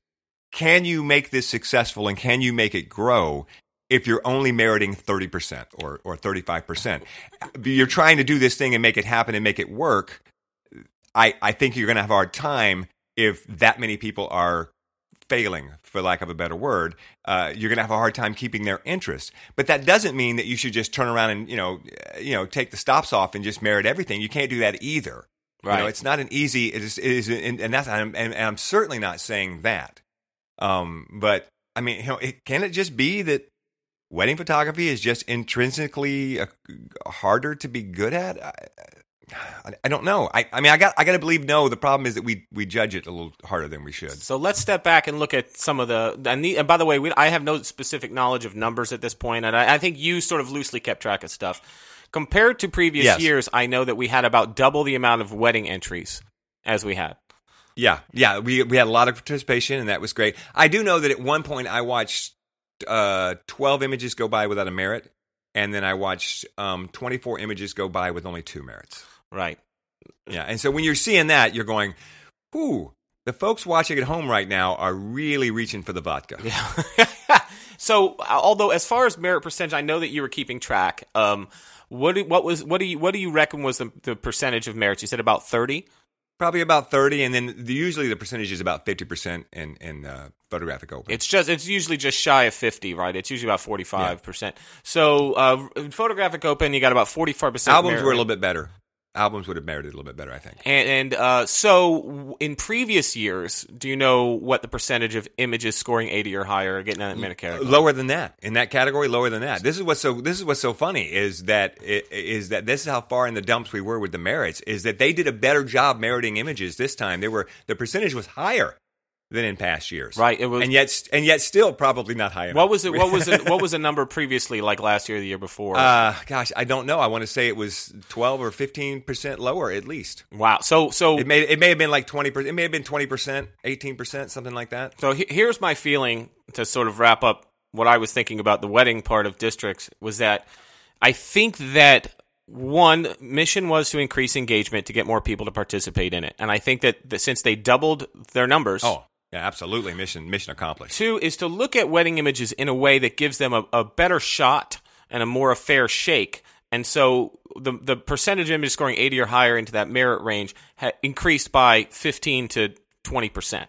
can you make this successful and can you make it grow if you're only meriting 30% or, or 35%. You're trying to do this thing and make it happen and make it work. I, I think you're going to have a hard time if that many people are failing, for lack of a better word. Uh, you're going to have a hard time keeping their interest. But that doesn't mean that you should just turn around and you know, you know, take the stops off and just merit everything. You can't do that either. Right. You know, it's not an easy. It is, it is and that's and, and I'm certainly not saying that. Um, but I mean, you know, it, can it just be that wedding photography is just intrinsically uh, harder to be good at. I, I don't know. I, I mean, I got I got to believe no. The problem is that we we judge it a little harder than we should. So let's step back and look at some of the. And, the, and by the way, we, I have no specific knowledge of numbers at this point, and I, I think you sort of loosely kept track of stuff. Compared to previous yes. years, I know that we had about double the amount of wedding entries as we had. Yeah, yeah, we we had a lot of participation, and that was great. I do know that at one point I watched uh, 12 images go by without a merit, and then I watched um, 24 images go by with only two merits. Right. Yeah. And so when you're seeing that, you're going, "Ooh, the folks watching at home right now are really reaching for the vodka." Yeah. so, although as far as merit percentage, I know that you were keeping track. Um, what what was what do you what do you reckon was the, the percentage of merits? You said about thirty. Probably about thirty, and then the, usually the percentage is about fifty percent in in uh, photographic open. It's just it's usually just shy of fifty, right? It's usually about forty five percent. So uh, photographic open, you got about forty five percent. Albums merit. were a little bit better. Albums would have merited a little bit better, I think. And, and uh, so, in previous years, do you know what the percentage of images scoring eighty or higher are getting that minute category? Lower than that in that category. Lower than that. This is what's so. This is what's so funny is that is that this is how far in the dumps we were with the merits. Is that they did a better job meriting images this time. They were the percentage was higher than in past years. Right. It was, and yet, and yet, still probably not high enough. What was it? What was it? What was the number previously, like last year, the year before? Uh, gosh, I don't know. I want to say it was twelve or fifteen percent lower, at least. Wow. So, so it may it may have been like twenty percent. It may have been twenty percent, eighteen percent, something like that. So he, here's my feeling to sort of wrap up what I was thinking about the wedding part of districts was that I think that one mission was to increase engagement to get more people to participate in it and i think that, that since they doubled their numbers oh yeah, absolutely. Mission mission accomplished. Two is to look at wedding images in a way that gives them a, a better shot and a more fair shake. And so the the percentage of images scoring 80 or higher into that merit range ha- increased by 15 to 20 percent.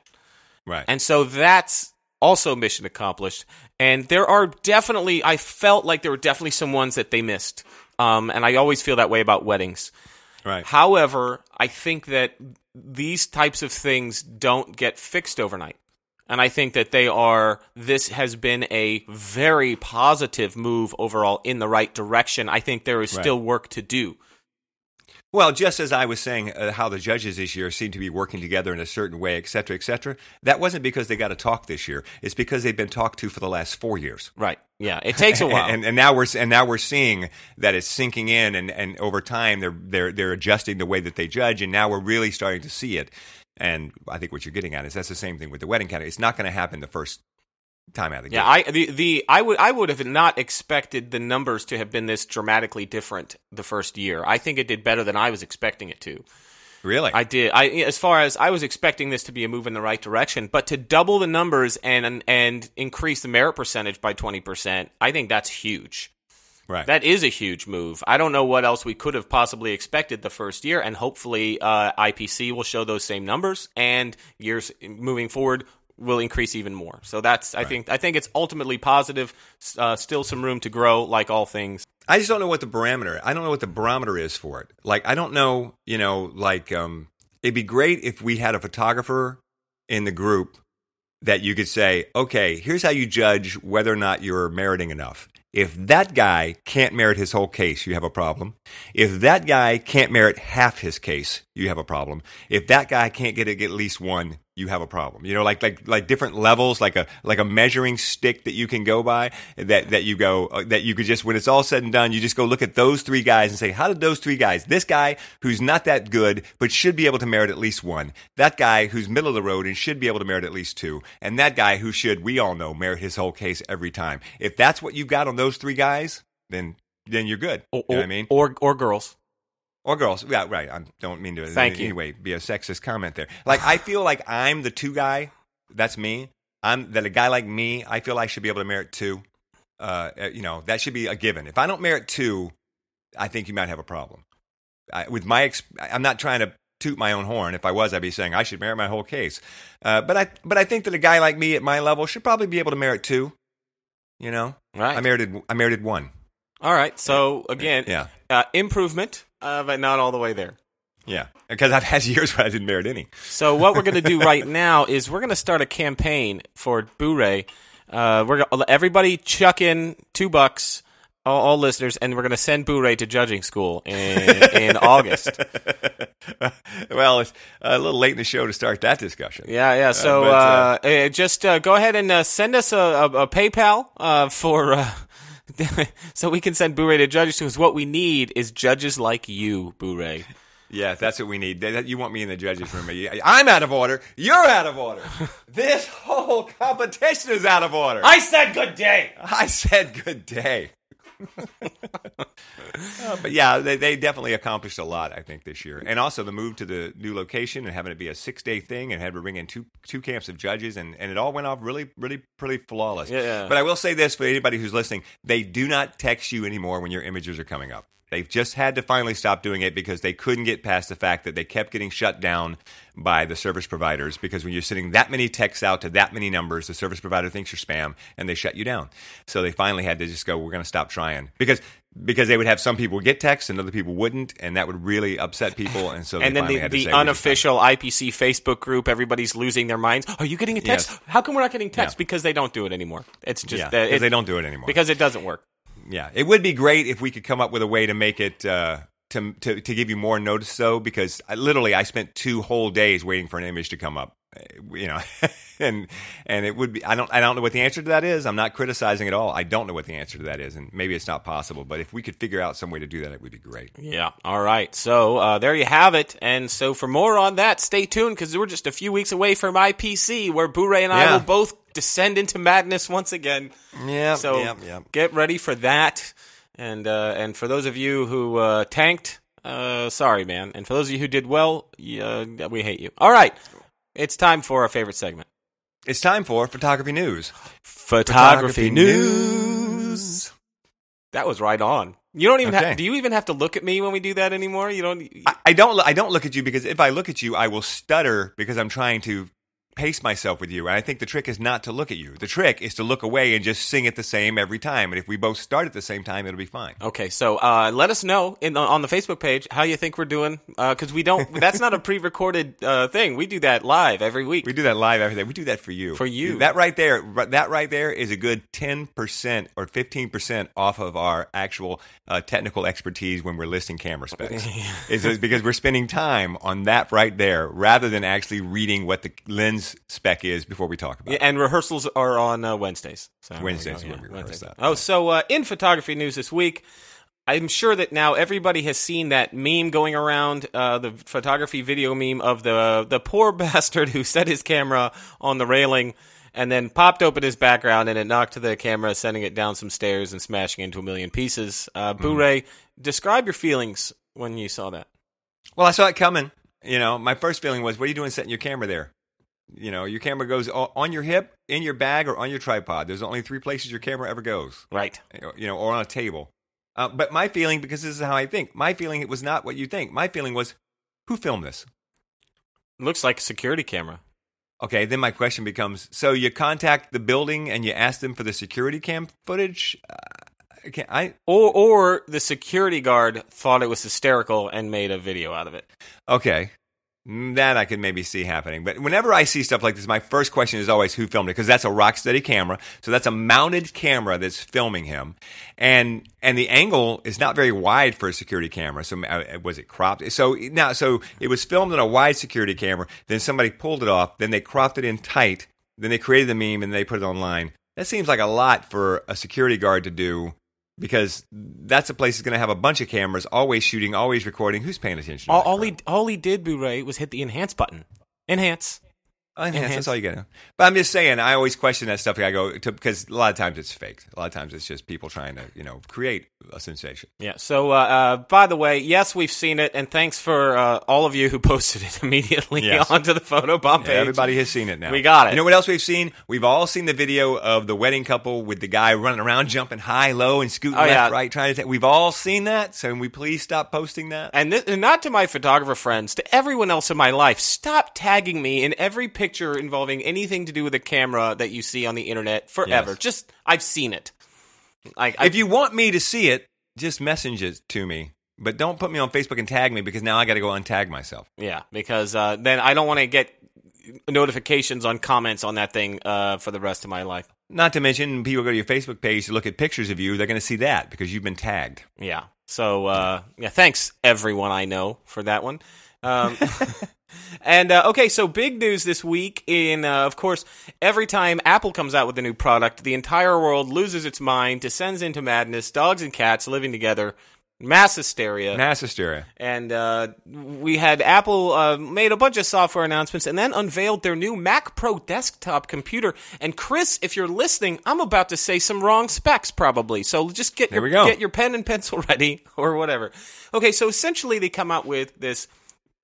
Right. And so that's also mission accomplished. And there are definitely, I felt like there were definitely some ones that they missed. Um, and I always feel that way about weddings. Right. However, I think that these types of things don't get fixed overnight. And I think that they are, this has been a very positive move overall in the right direction. I think there is right. still work to do. Well, just as I was saying, uh, how the judges this year seem to be working together in a certain way, et cetera, et cetera, that wasn't because they got to talk this year. It's because they've been talked to for the last four years. Right. Yeah. It takes a while. and, and, now we're and now we're seeing that it's sinking in, and, and over time they're they're they're adjusting the way that they judge, and now we're really starting to see it. And I think what you're getting at is that's the same thing with the wedding category. It's not going to happen the first time out of the yeah, I the, the I would I would have not expected the numbers to have been this dramatically different the first year. I think it did better than I was expecting it to. Really? I did. I as far as I was expecting this to be a move in the right direction, but to double the numbers and and increase the merit percentage by 20%, I think that's huge. Right. That is a huge move. I don't know what else we could have possibly expected the first year, and hopefully uh, IPC will show those same numbers, and years moving forward, will increase even more. So that's I think I think it's ultimately positive. Uh, still some room to grow, like all things. I just don't know what the barometer. I don't know what the barometer is for it. Like I don't know. You know, like um, it'd be great if we had a photographer in the group that you could say, okay, here's how you judge whether or not you're meriting enough. If that guy can't merit his whole case, you have a problem. If that guy can't merit half his case, you have a problem. If that guy can't get at least one, you have a problem. You know, like like like different levels, like a like a measuring stick that you can go by. That that you go uh, that you could just when it's all said and done, you just go look at those three guys and say, how did those three guys? This guy who's not that good but should be able to merit at least one. That guy who's middle of the road and should be able to merit at least two. And that guy who should, we all know, merit his whole case every time. If that's what you've got on those three guys, then then you're good. Or, you know what I mean? Or or girls. Or girls. Yeah, right. I don't mean to Thank you. any way be a sexist comment there. Like I feel like I'm the two guy. That's me. I'm that a guy like me. I feel I should be able to merit two. Uh, uh, you know, that should be a given. If I don't merit two, I think you might have a problem. I, with my, ex- I'm not trying to toot my own horn. If I was, I'd be saying I should merit my whole case. Uh, but I, but I think that a guy like me at my level should probably be able to merit two. You know, Right. I merited, I merited one. All right. So again, Yeah, uh, improvement, uh, but not all the way there. yeah. Because I've had years where I didn't merit any. So what we're going to do right now is we're going to start a campaign for Boo-Ray. Uh, we're gonna, everybody chuck in two bucks, all, all listeners, and we're going to send Boo-Ray to judging school in, in August. well, it's a little late in the show to start that discussion. Yeah, yeah. So but, uh, uh, uh, just uh, go ahead and uh, send us a, a, a PayPal uh, for. So we can send Boo-Ray to judges because what we need is judges like you, Boo-Ray. Yeah, that's what we need. That- that- You want me in the judges' room? I'm out of order. You're out of order. this whole competition is out of order. I said good day. I said good day. Uh, but yeah, they, they definitely accomplished a lot, I think, this year. And also the move to the new location and having it be a six day thing and having to bring in two two camps of judges and, and it all went off really, really, pretty flawless. Yeah. But I will say this for anybody who's listening, they do not text you anymore when your images are coming up. They've just had to finally stop doing it because they couldn't get past the fact that they kept getting shut down by the service providers because when you're sending that many texts out to that many numbers, the service provider thinks you're spam and they shut you down. So they finally had to just go, we're going to stop trying because because they would have some people get texts and other people wouldn't, and that would really upset people. And so, they And then the, the say, unofficial IPC Facebook group, everybody's losing their minds. Are you getting a text? Yes. How come we're not getting text? Yeah. Because they don't do it anymore. It's just yeah, that it- they don't do it anymore. because it doesn't work. Yeah, it would be great if we could come up with a way to make it uh, to, to to give you more notice, though, because I, literally I spent two whole days waiting for an image to come up. Uh, You know, and and it would be I don't I don't know what the answer to that is. I'm not criticizing at all. I don't know what the answer to that is, and maybe it's not possible. But if we could figure out some way to do that, it would be great. Yeah. All right. So uh, there you have it. And so for more on that, stay tuned because we're just a few weeks away from IPC, where Boo-Ray and I Yeah. will both descend into madness once again. Yeah, So yeah, yeah. get ready for that. And uh, and for those of you who uh, tanked, uh, sorry, man. And for those of you who did well, uh, we hate you. All right. It's time for our favorite segment. It's time for photography news. Photography, news. That was right on. You don't even Okay. have, do you even have to look at me when we do that anymore? You don't I, I don't. I don't look at you because if I look at you, I will stutter because I'm trying to pace myself with you. And I think the trick is not to look at you. The trick is to look away and just sing it the same every time. And if we both start at the same time, it'll be fine. Okay, so uh, let us know in the, on the Facebook page how you think we're doing because we don't. that's not a pre-recorded uh, thing. We do that live every week. We do that live every day. We do that for you. For you. That right there, that right there is a good 10% or 15% off of our actual uh, technical expertise when we're listing camera specs. is because we're spending time on that right there rather than actually reading what the lens spec is before we talk about Yeah, it. and rehearsals are on uh, Wednesdays. So Wednesdays go, when we rehearse that. Oh, so uh, in photography news this week, I'm sure that now everybody has seen that meme going around, uh, the photography video meme of the the poor bastard who set his camera on the railing and then popped open his background and it knocked the camera, sending it down some stairs and smashing into a million pieces. Uh. Boo-Ray, describe your feelings when you saw that. Well, I saw it coming. You know, my first feeling was, what are you doing setting your camera there? You know, your camera goes on your hip, in your bag, or on your tripod. There's only three places your camera ever goes. Right. you know, or on a table. Uh, but my feeling, because this is how I think, my feeling it was not what you think. My feeling was, who filmed this? Looks like a security camera. Okay, then my question becomes: so you contact the building and you ask them for the security cam footage? Uh, okay, I Or or the security guard thought it was hysterical and made a video out of it. okay. That I could maybe see happening. But whenever I see stuff like this, my first question is always who filmed it because that's a rock steady camera. So that's a mounted camera that's filming him. And and the angle is not very wide for a security camera. So uh, was it cropped? So now so it was filmed on a wide security camera, then somebody pulled it off, then they cropped it in tight, then they created the meme and they put it online. That seems like a lot for a security guard to do because that's a place that's going to have a bunch of cameras always shooting, always recording. Who's paying attention? to All, all he all he did, Boo-Ray, was hit the enhance button. Enhance. Enhance, Enhance. That's all you get. But I'm just saying, I always question that stuff. I go to because a lot of times it's fake. A lot of times it's just people trying to, you know, create a sensation. Yeah. So, uh, uh, by the way, yes, we've seen it, and thanks for uh, all of you who posted it immediately Yes. onto the photobomb Yeah, page. everybody has seen it now. We got it. You know what else we've seen? We've all seen the video of the wedding couple with the guy running around, jumping high, low, and scooting Oh, left, yeah. right, trying to. Take, we've all seen that. So, can we please stop posting that? And, this, and not to my photographer friends, to everyone else in my life, stop tagging me in every picture involving anything to do with a camera that you see on the internet forever. Yes. Just, I've seen it. Like, I, if you want me to see it, just message it to me. But don't put me on Facebook and tag me because now I got to go untag myself. yeah, because uh, then I don't want to get notifications on comments on that thing uh, for the rest of my life. Not to mention, people go to your Facebook page to look at pictures of you. They're going to see that because you've been tagged. Yeah. So uh, yeah, thanks everyone I know for that one. Um, and uh, okay, so big news this week. In uh, of course, every time Apple comes out with a new product, the entire world loses its mind, descends into madness. Dogs and cats living together, mass hysteria. Mass hysteria. and uh, we had Apple uh, made a bunch of software announcements and then unveiled their new Mac Pro desktop computer. And Chris, if you're listening, I'm about to say some wrong specs probably. So just get Here your, we go. get your pen and pencil ready or whatever. Okay, so essentially they come out with this.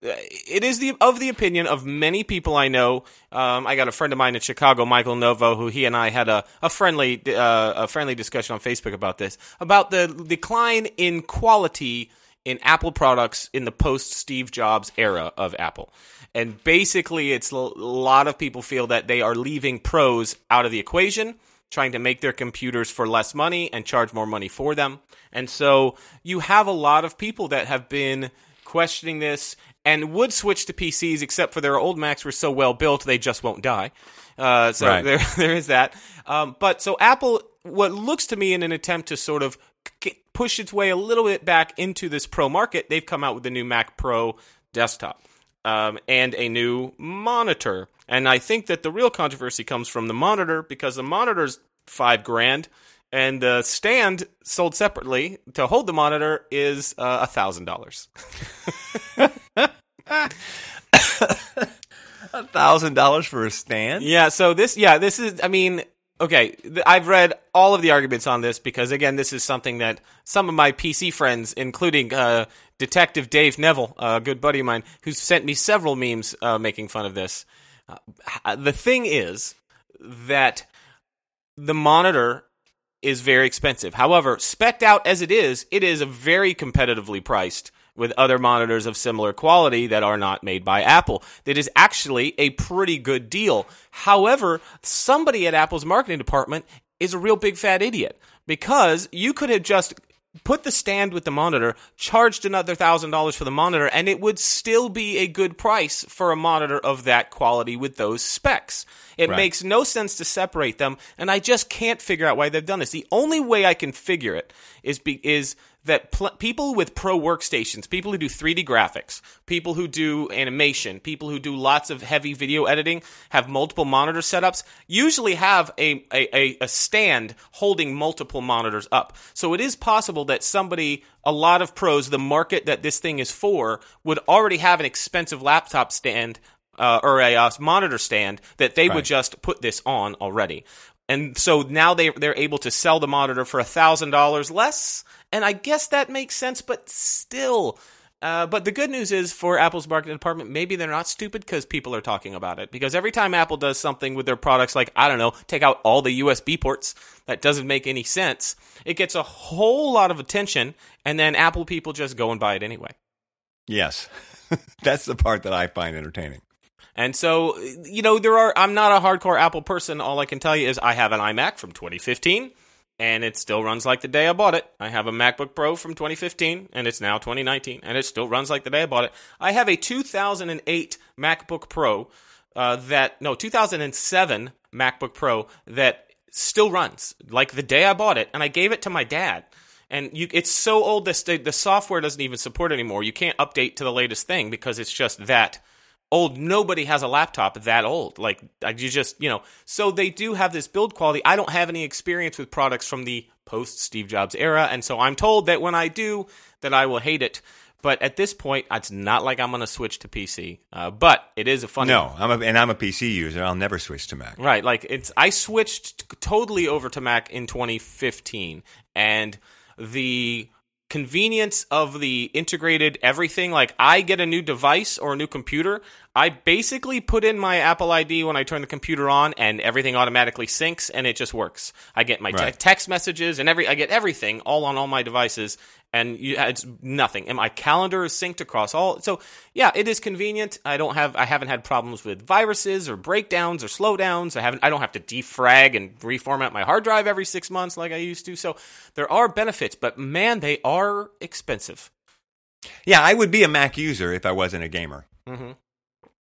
Uh, It is the of the opinion of many people I know. Um, I got a friend of mine in Chicago, Michael Novo, who he and I had a, a friendly uh, a friendly discussion on Facebook about this about the decline in quality in Apple products in the post Steve Jobs era of Apple. And basically, it's a lot of people feel that they are leaving pros out of the equation, trying to make their computers for less money and charge more money for them. And so you have a lot of people that have been questioning this and would switch to PCs, except for their old Macs were so well built they just won't die. Uh, so Right. there, there is that. Um, but so Apple, what looks to me in an attempt to sort of push its way a little bit back into this pro market, they've come out with the new Mac Pro desktop um, and a new monitor. And I think that the real controversy comes from the monitor because the monitor's five grand. And the stand sold separately to hold the monitor is uh, a thousand dollars. A thousand dollars for a stand? Yeah, so this, yeah, this is, I mean, okay, I've read all of the arguments on this because, again, this is something that some of my PC friends, including uh, Detective Dave Neville, a good buddy of mine, who's sent me several memes uh, making fun of this. Uh, the thing is that the monitor is very expensive. However, specced out as it is, it is a very competitively priced with other monitors of similar quality that are not made by Apple. That is actually a pretty good deal. However, somebody at Apple's marketing department is a real big fat idiot because you could have just put the stand with the monitor, charged another thousand dollars for the monitor, and it would still be a good price for a monitor of that quality with those specs. It Right. makes no sense to separate them, and I just can't figure out why they've done this. The only way I can figure it is be, is that pl- people with pro workstations, people who do 3D graphics, people who do animation, people who do lots of heavy video editing, have multiple monitor setups, usually have a, a, a, stand holding multiple monitors up. So it is possible that somebody, a lot of pros, the market that this thing is for, would already have an expensive laptop stand uh, or a uh, monitor stand that they would just put this on already. And so now they they're able to sell the monitor for thousand dollars less, and I guess that makes sense. But still, uh, but the good news is for Apple's marketing department, maybe they're not stupid because people are talking about it. Because every time Apple does something with their products, like I don't know, take out all the USB ports, that doesn't make any sense. It gets a whole lot of attention, and then Apple people just go and buy it anyway. Yes. That's the part that I find entertaining. And so, you know, there are. I'm not a hardcore Apple person. All I can tell you is I have an iMac from 2015, and it still runs like the day I bought it. I have a MacBook Pro from 2015, and it's now 2019, and it still runs like the day I bought it. I have a 2008 MacBook Pro uh, that no 2007 MacBook Pro that still runs like the day I bought it, and I gave it to my dad. And you, it's so old this the software doesn't even support anymore. You can't update to the latest thing because it's just that old. Nobody has a laptop that old. Like you just, you know. So they do have this build quality. I don't have any experience with products from the post Steve Jobs era, and so I'm told that when I do, that I will hate it. But at this point, it's not like I'm going to switch to PC. Uh, but it is a fun. No, I'm a, and I'm a PC user. I'll never switch to Mac. Right, like it's. I switched totally over to Mac in 2015, and the convenience of the integrated everything like i get a new device or a new computer i basically put in my apple id when i turn the computer on and everything automatically syncs and it just works i get my te- Right. text messages and every i get everything all on all my devices and you, it's nothing and my calendar is synced across all so yeah it is convenient i don't have i haven't had problems with viruses or breakdowns or slowdowns i haven't i don't have to defrag and reformat my hard drive every six months like i used to so there are benefits but man they are expensive Yeah, I would be a Mac user if I wasn't a gamer. Mhm.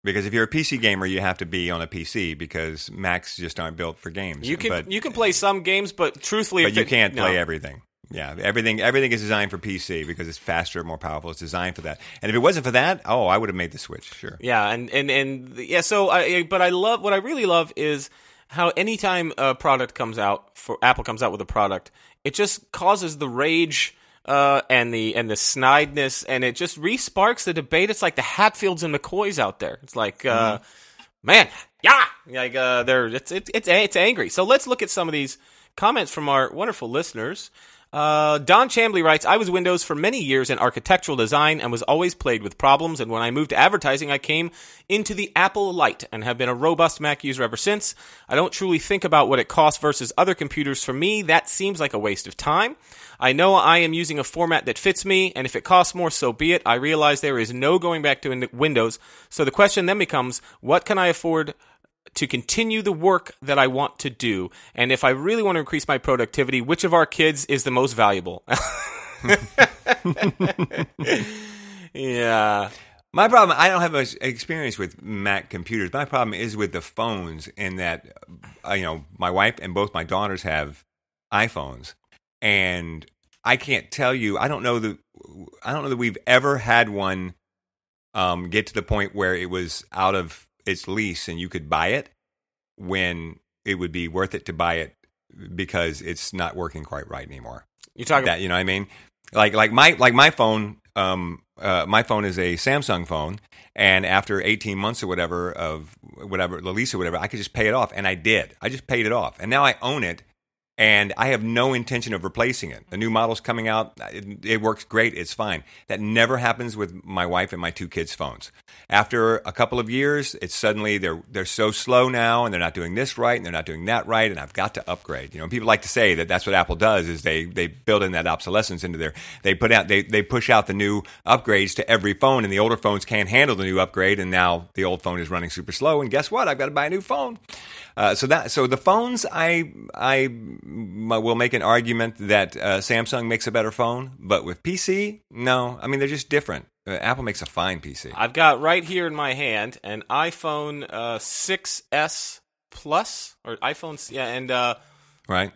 Because if you're a PC gamer, you have to be on a PC because Macs just aren't built for games. you can but, you can play some games but truthfully but you it- can't no. play everything. Yeah, everything everything is designed for PC because it's faster, more powerful. It's designed for that. And if it wasn't for that, oh, I would have made the switch. Sure. Yeah, and and and yeah. So I, but I love what I really love is how anytime a product comes out for Apple comes out with a product, it just causes the rage. Uh, and the and the snideness, and it just re-sparks the debate. It's like the Hatfields and McCoys out there. It's like, uh, man, yeah, like uh, they're it's it's it's it's angry. So let's look at some of these comments from our wonderful listeners. Uh, Don Chambly writes, I was Windows for many years in architectural design and was always plagued with problems. And when I moved to advertising, I came into the Apple Light and have been a robust Mac user ever since. I don't truly think about what it costs versus other computers. For me, that seems like a waste of time. I know I am using a format that fits me, and if it costs more, so be it. I realize there is no going back to Windows. So the question then becomes, what can I afford to continue the work that I want to do. And if I really want to increase my productivity, which of our kids is the most valuable? yeah. My problem, I don't have much experience with Mac computers. My problem is with the phones, in that, uh, you know, my wife and both my daughters have iPhones, and I can't tell you. I don't know that. I don't know that we've ever had one um, get to the point where it was out of its lease and you could buy it when it would be worth it to buy it because it's not working quite right anymore You're talking that you know what I mean? Like like my like my phone um uh, my phone is a Samsung phone and after 18 months or whatever of whatever the lease or whatever I could just pay it off and I did. I just paid it off. And now I own it and I have no intention of replacing it. The new model's coming out. It, it works great. It's fine. That never happens with my wife and my two kids' phones. After a couple of years, it's suddenly they're they're so slow now, and they're not doing this right, and they're not doing that right, and I've got to upgrade. You know, people like to say that that's what Apple does is they they build in that obsolescence into their they put out they they push out the new upgrades to every phone, and the older phones can't handle the new upgrade, and now the old phone is running super slow. And guess what? I've got to buy a new phone. Uh, so that so the phones, I I will make an argument that uh, Samsung makes a better phone, but with PC, no. I mean they're just different. Uh, Apple makes a fine PC. I've got right here in my hand an iPhone uh, 6s Plus or iPhone, yeah, and uh, Right.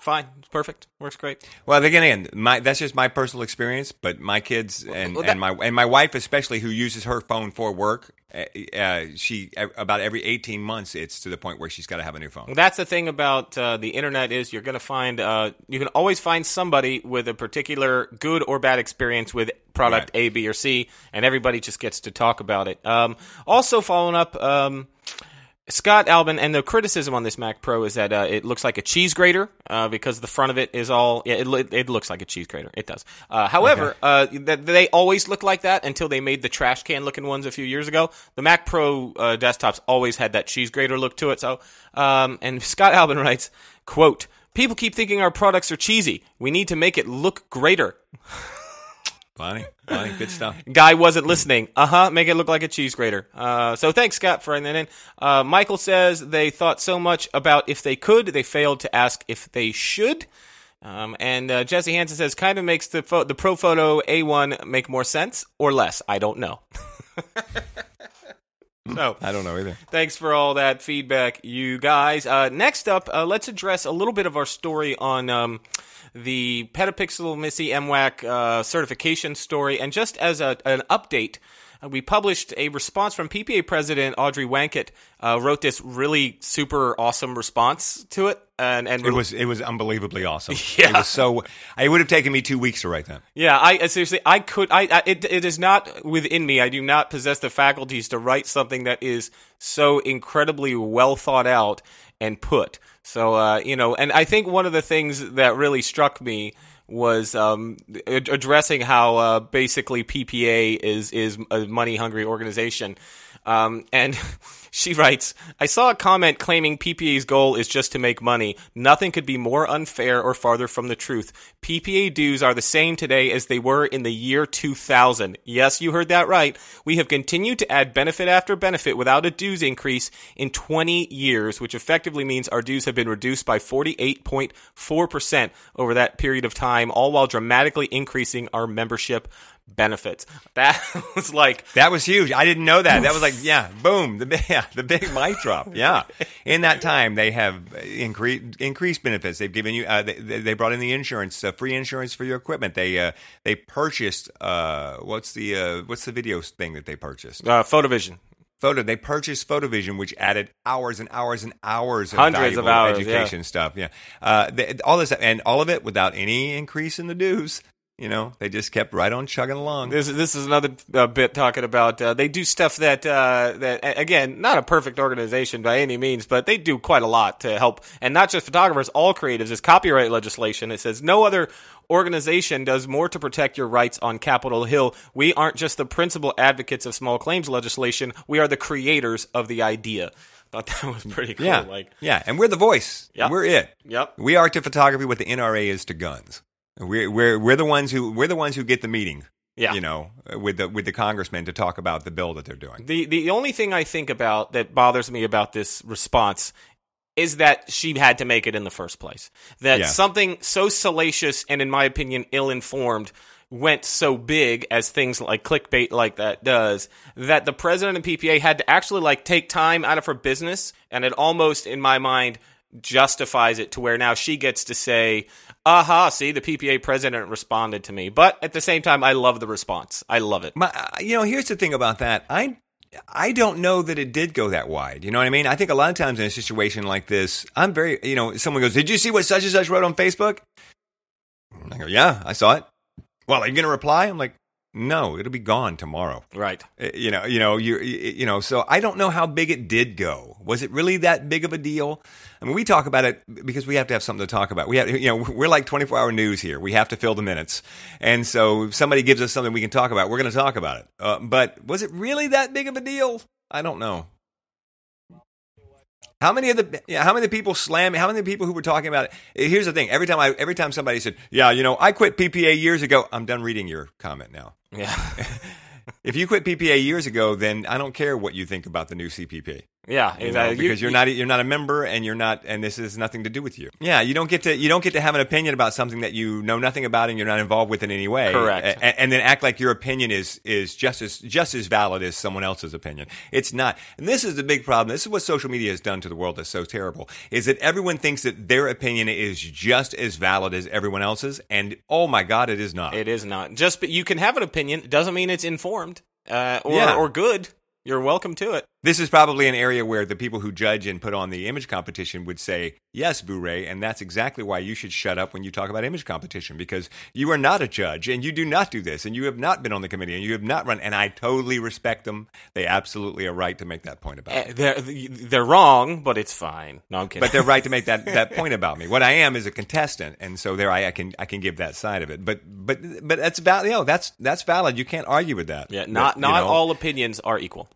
Fine, it's perfect, works great. Well, again, again, my that's just my personal experience. But my kids and, well, that- and my and my wife, especially, who uses her phone for work, uh, uh, she uh, about every eighteen months, it's to the point where she's got to have a new phone. That's the thing about uh, the internet is you're going to find uh, you can always find somebody with a particular good or bad experience with product Right. A, B, or C, and everybody just gets to talk about it. Um, also, following up. Um, Scott Albin, and the criticism on this Mac Pro is that uh, it looks like a cheese grater uh, because the front of it is all. Yeah, it, it looks like a cheese grater. It does. Uh, however, uh, th- they always look like that until they made the trash can looking ones a few years ago. The Mac Pro uh, desktops always had that cheese grater look to it. So, um, and Scott Albin writes, "quote People keep thinking our products are cheesy. We need to make it look greater." Bonnie, Bonnie, good stuff. Guy wasn't listening. Uh huh. Make it look like a cheese grater. Uh, so thanks, Scott, for that in. Uh, Michael says they thought so much about if they could, they failed to ask if they should. Um, and uh, Jesse Hansen says, kind of makes the pho- the Profoto A1 make more sense or less. I don't know. so I don't know either. Thanks for all that feedback, you guys. Uh, next up, uh, let's address a little bit of our story on um, the Petapixel Missy MWAC uh, certification story. And just as a, an update, uh, we published a response from PPA President Audrey Wancket. Uh, wrote this really super awesome response to it, and and It was it was unbelievably awesome. Yeah. It was so. It would have taken me two weeks to write that. Yeah, I uh, seriously, I could, I, I it, it is not within me. I do not possess the faculties to write something that is so incredibly well thought out and put. So, uh, you know, and I think one of the things that really struck me was um, ad- addressing how uh, basically PPA is is a money hungry organization. Um, and she writes, I saw a comment claiming PPA's goal is just to make money. Nothing could be more unfair or farther from the truth. PPA dues are the same today as they were in the year 2000. Yes, you heard that right. We have continued to add benefit after benefit without a dues increase in 20 years, which effectively means our dues have been reduced by 48.4% over that period of time, all while dramatically increasing our membership benefits. That was like That was huge. I didn't know that. That was like, yeah, boom, the big, yeah, the big mic drop. Yeah. In that time, they have increased increased benefits. They've given you. Uh, they, they brought in the insurance, uh, free insurance for your equipment. They uh, they purchased. Uh, what's the uh, what's the video thing that they purchased? uh, Photovision. Photo. They purchased Photovision, which added hours and hours and hours of Hundreds of hours, education stuff. Yeah. Uh, they, all this and all of it without any increase in the dues. You know, they just kept right on chugging along. This is this is another uh, bit talking about uh, they do stuff that uh, that again not a perfect organization by any means, but they do quite a lot to help, and not just photographers, all creatives. Is copyright legislation. It says no other organization does more to protect your rights on Capitol Hill. We aren't just the principal advocates of small claims legislation; we are the creators of the idea. Thought that was pretty cool. Yeah, Like, yeah, and we're the voice. Yep. We're it. Yep. We are to photography what the NRA is to guns. We're we're we're the ones who we're the ones who get the meeting. Yeah. you know, with the with the congressmen to talk about the bill that they're doing. The the only thing I think about that bothers me about this response is that she had to make it in the first place. That Yeah. something so salacious and, in my opinion, ill informed went so big as things like clickbait like that does that the president of PPA had to actually like take time out of her business and it almost in my mind justifies it to where now she gets to say aha see the PPA president responded to me but at the same time I love the response I love it My, uh, you know, here's the thing about that. I I don't know that it did go that wide. You know what I mean? I think a lot of times in a situation like this, I'm very, you know, someone goes, "Did you see what such and such wrote on Facebook?" I go, "Yeah, I saw it." Well, are you going to reply? I'm like, "No, it'll be gone tomorrow." right Uh, you know, you know, you, you know. So I don't know how big it did go. Was it really that big of a deal? I mean, we talk about it because we have to have something to talk about. We have, you know, we're like 24 hour news here. We have to fill the minutes, and so if somebody gives us something we can talk about, we're going to talk about it. Uh, but was it really that big of a deal? I don't know. How many of the yeah, how many people slam? How many people who were talking about it? Here's the thing: every time I every time somebody said, "Yeah, you know, I quit PPA years ago," I'm done reading your comment now. yeah If you quit PPA years ago, then I don't care what you think about the new CPP. Yeah, You know, because you're not you're not a member, and you're not, and this has nothing to do with you. Yeah, you don't get to you don't get to have an opinion about something that you know nothing about, and you're not involved with in any way. Correct. A- a- and then act like your opinion is is just as just as valid as someone else's opinion. It's not. And this is the big problem. This is what social media has done to the world that's so terrible. Is that everyone thinks that their opinion is just as valid as everyone else's, and oh my god, it is not. It is not. Just but you can have an opinion. Doesn't mean it's informed uh, or Yeah. or good. You're welcome to it. This is probably an area where the people who judge and put on the image competition would say, yes, Boo-Ray, and that's exactly why you should shut up when you talk about image competition because you are not a judge and you do not do this and you have not been on the committee and you have not run. And I totally respect them. They absolutely are right to make that point about Uh, me. They're they're wrong, but it's fine. No, I'm kidding. But they're right to make that, that point about me. What I am is a contestant, and so there I, I can I can give that side of it. But but but that's valid. You know, that's that's valid. You can't argue with that. yeah, not But, not know, all opinions are equal.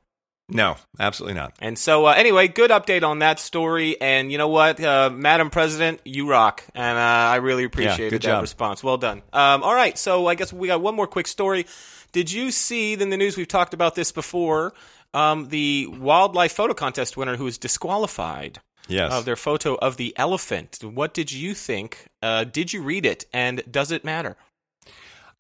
No, absolutely not. And so, uh, anyway, good update on that story. And you know what, uh, Madam President, you rock. And uh, I really appreciated good that job. response. Well done. Um, all right, so I guess we got one more quick story. Did you see in the news? We've talked about this before. Um, the wildlife photo contest winner who was disqualified. Yes. of their photo of the elephant. What did you think? Uh, did you read it, and does it matter?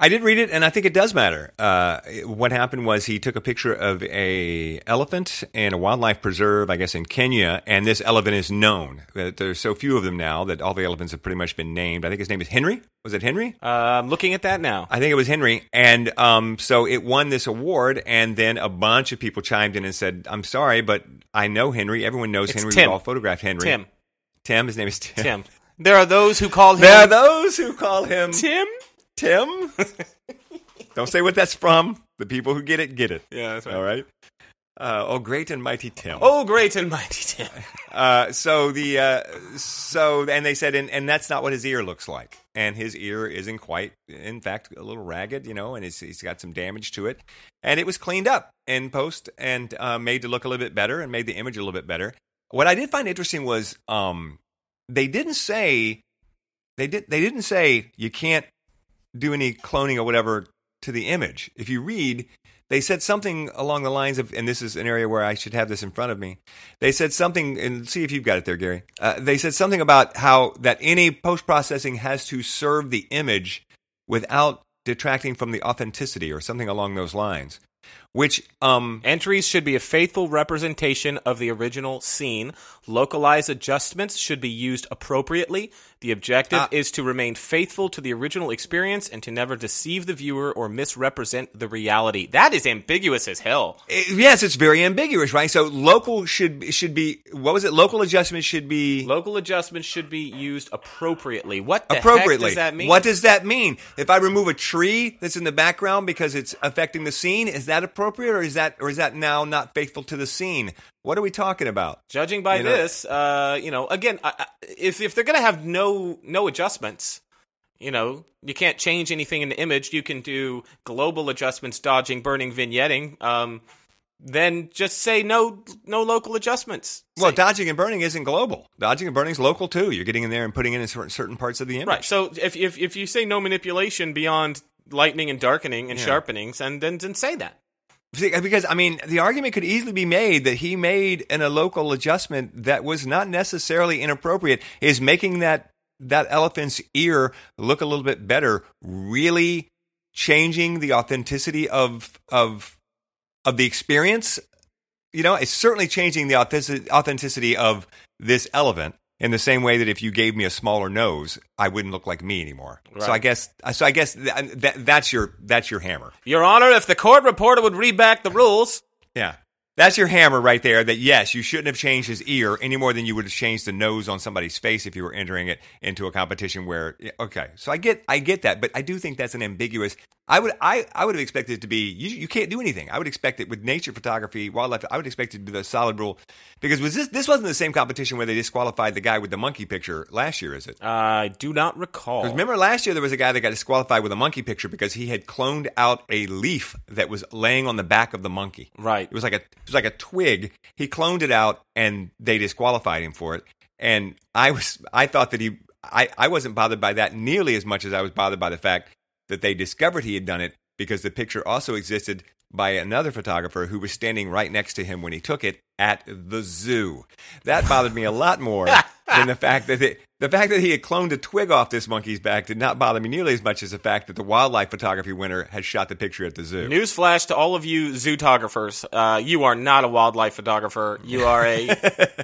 I did read it, and I think it does matter. Uh, what happened was he took a picture of a elephant in a wildlife preserve, I guess in Kenya, and this elephant is known. That There's so few of them now that all the elephants have pretty much been named. I think his name is Henry. Was it Henry? Uh, I'm looking at that now. I think it was Henry, and um, so it won this award, and then a bunch of people chimed in and said, "I'm sorry, but I know Henry. Everyone knows It's Henry. Tim. We've all photographed Henry. Tim. Tim. His name is Tim. Tim. There are those who call him There are those who call him Tim. Tim. Don't say what that's from. The people who get it get it. Yeah, that's right. All right. Uh, oh, great and mighty Tim. Oh, great and mighty Tim. Uh, so the uh, so and they said, and, and that's not what his ear looks like. And his ear isn't quite, in fact, a little ragged, you know, and he's, he's got some damage to it. And it was cleaned up in post and uh, made to look a little bit better and made the image a little bit better. What I did find interesting was um, they didn't say they did they didn't say you can't do any cloning or whatever to the image. If you read, they said something along the lines of, and this is an area where I should have this in front of me. They said something, and see if you've got it there, Gary. Uh, they said something about how that any post processing has to serve the image without detracting from the authenticity or something along those lines. Which, um, Entries should be a faithful representation of the original scene. Localized adjustments should be used appropriately. The objective Ah. is to remain faithful to the original experience and to never deceive the viewer or misrepresent the reality. That is ambiguous as hell. it- yes, it's very ambiguous, right? So local should should be what was it? Local adjustments should be Local adjustments should be used appropriately. What appropriately. does that mean? What does that mean? If I remove a tree that's in the background because it's affecting the scene, is that appropriate, or is that or is that now not faithful to the scene? What are we talking about? Judging by You know- this, uh, you know, again, I, if if they're going to have no no adjustments, you know, you can't change anything in the image. You can do global adjustments, dodging, burning, vignetting. Um, then just say no no local adjustments. Well, Say- dodging and burning isn't global. Dodging and burning is local too. You're getting in there and putting in certain certain parts of the image. right. So if if if you say no manipulation beyond lightening and darkening and Yeah. sharpenings, and then then say that. Because I mean, the argument could easily be made that he made in a local adjustment that was not necessarily inappropriate. Is making that that elephant's ear look a little bit better really changing the authenticity of of of the experience? You know, it's certainly changing the authentic- authenticity of this elephant. In the same way that if you gave me a smaller nose, I wouldn't look like me anymore. So I guess, so I guess that, that, that's your that's your hammer. Your Honor, if the court reporter would read back the rules, Yeah. That's your hammer right there that yes, you shouldn't have changed his ear any more than you would have changed the nose on somebody's face if you were entering it into a competition where okay. So I get I get that, but I do think that's an ambiguous I would I, I would have expected it to be you, you can't do anything. I would expect it with nature photography, wildlife I would expect it to be the solid rule because was this this wasn't the same competition where they disqualified the guy with the monkey picture last year, is it? I do not recall. Remember last year there was a guy that got disqualified with a monkey picture because he had cloned out a leaf that was laying on the back of the monkey. Right. It was like a it was like a twig. He cloned it out and they disqualified him for it. And I was I thought that he I, I wasn't bothered by that nearly as much as I was bothered by the fact that they discovered he had done it because the picture also existed by another photographer who was standing right next to him when he took it at the zoo. That bothered me a lot more than the fact that it, the fact that he had cloned a twig off this monkey's back did not bother me nearly as much as the fact that the wildlife photography winner had shot the picture at the zoo. Newsflash to all of you zootographers: uh, you are not a wildlife photographer. You are a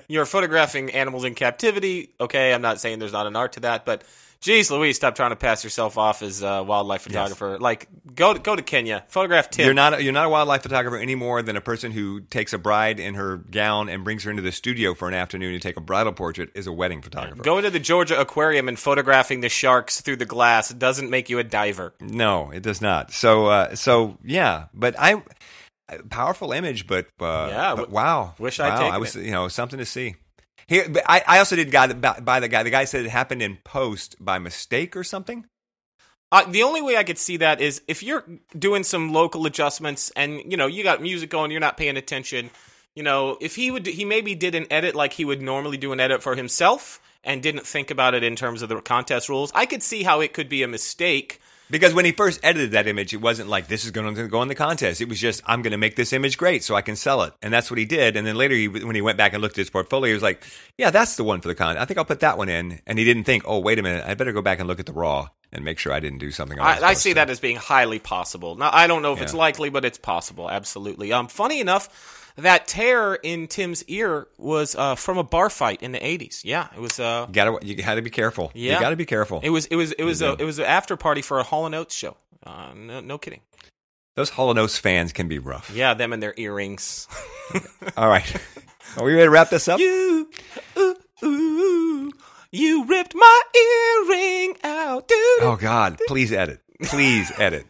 you're photographing animals in captivity. Okay, I'm not saying there's not an art to that, but geez, Louise, stop trying to pass yourself off as a wildlife photographer. Like, go to, go to Kenya, photograph Tim. You're not you're not a wildlife photographer any more than a person who takes a bride in her gown and brings her into the studio for an afternoon to take a bridal portrait is a wedding photographer. Going to the Georgia Aquarium and photographing the sharks through the glass doesn't make you a diver. No, it does not. So uh, so yeah, but I powerful image, but uh, Yeah, but wow, wish I'd wow, I was it. you know something to see. But I, I also did guy by, by the guy. The guy said it happened in post by mistake or something. Uh, the only way I could see that is if you're doing some local adjustments and you know you got music going, you're not paying attention. You know, if he would, he maybe did an edit like he would normally do an edit for himself and didn't think about it in terms of the contest rules. I could see how it could be a mistake Because when he first edited that image, it wasn't like this is going to go in the contest. It was just I'm going to make this image great so I can sell it, and that's what he did. And then later, he, when he went back and looked at his portfolio, he was like, "Yeah, that's the one for the contest. I think I'll put that one in." And he didn't think, "Oh, wait a minute, I better go back and look at the raw and make sure I didn't do something." I, I, I see to." that as being highly possible. Now, I don't know if it's likely, but it's possible. Absolutely. Um, funny enough, that tear in Tim's ear was uh, from a bar fight in the '80s. Yeah, it was. Uh, You gotta you got to be careful. Yeah. You got to be careful. it was. It was. It was. You A, it was an after party for a Hall and Oates show. Uh, no, no kidding. Those Hall and Oates fans can be rough. Yeah, them and their earrings. All right, are we ready to wrap this up? you, ooh, ooh, you ripped my earring out, dude. Oh God, please edit. Please edit.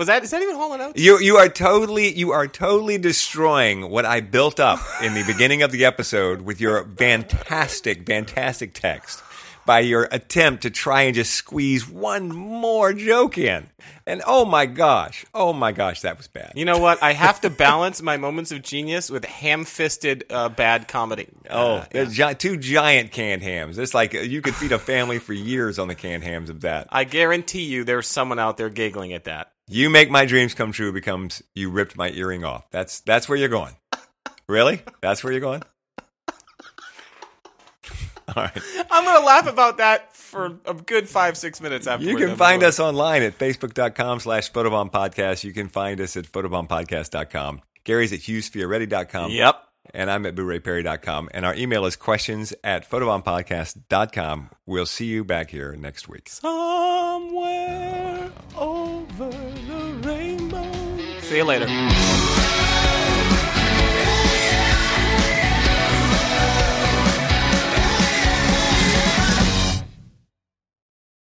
Was that? Is that even Hall and Oates? You you are totally you are totally destroying what I built up in the beginning of the episode with your fantastic fantastic text by your attempt to try and just squeeze one more joke in. And oh my gosh, oh my gosh, that was bad. You know what? I have to balance my moments of genius with ham-fisted uh, bad comedy. Oh, Uh, there's gi- two giant canned hams. It's like uh, you could feed a family for years on the canned hams of that. I guarantee you, there's someone out there giggling at that. You make my dreams come true becomes you ripped my earring off. That's that's where you're going. Really? That's where you're going? All right. I'm gonna laugh about that for a good five, six minutes after. You can find us online at facebook.com slash photobomb podcast. You can find us at photobombpodcast.com. Gary's at hughesfioretti.com. Yep. And I'm at boorayperry.com. And our email is questions at photobombpodcast.com. We'll see you back here next week. Somewhere over the rainbow. See you later.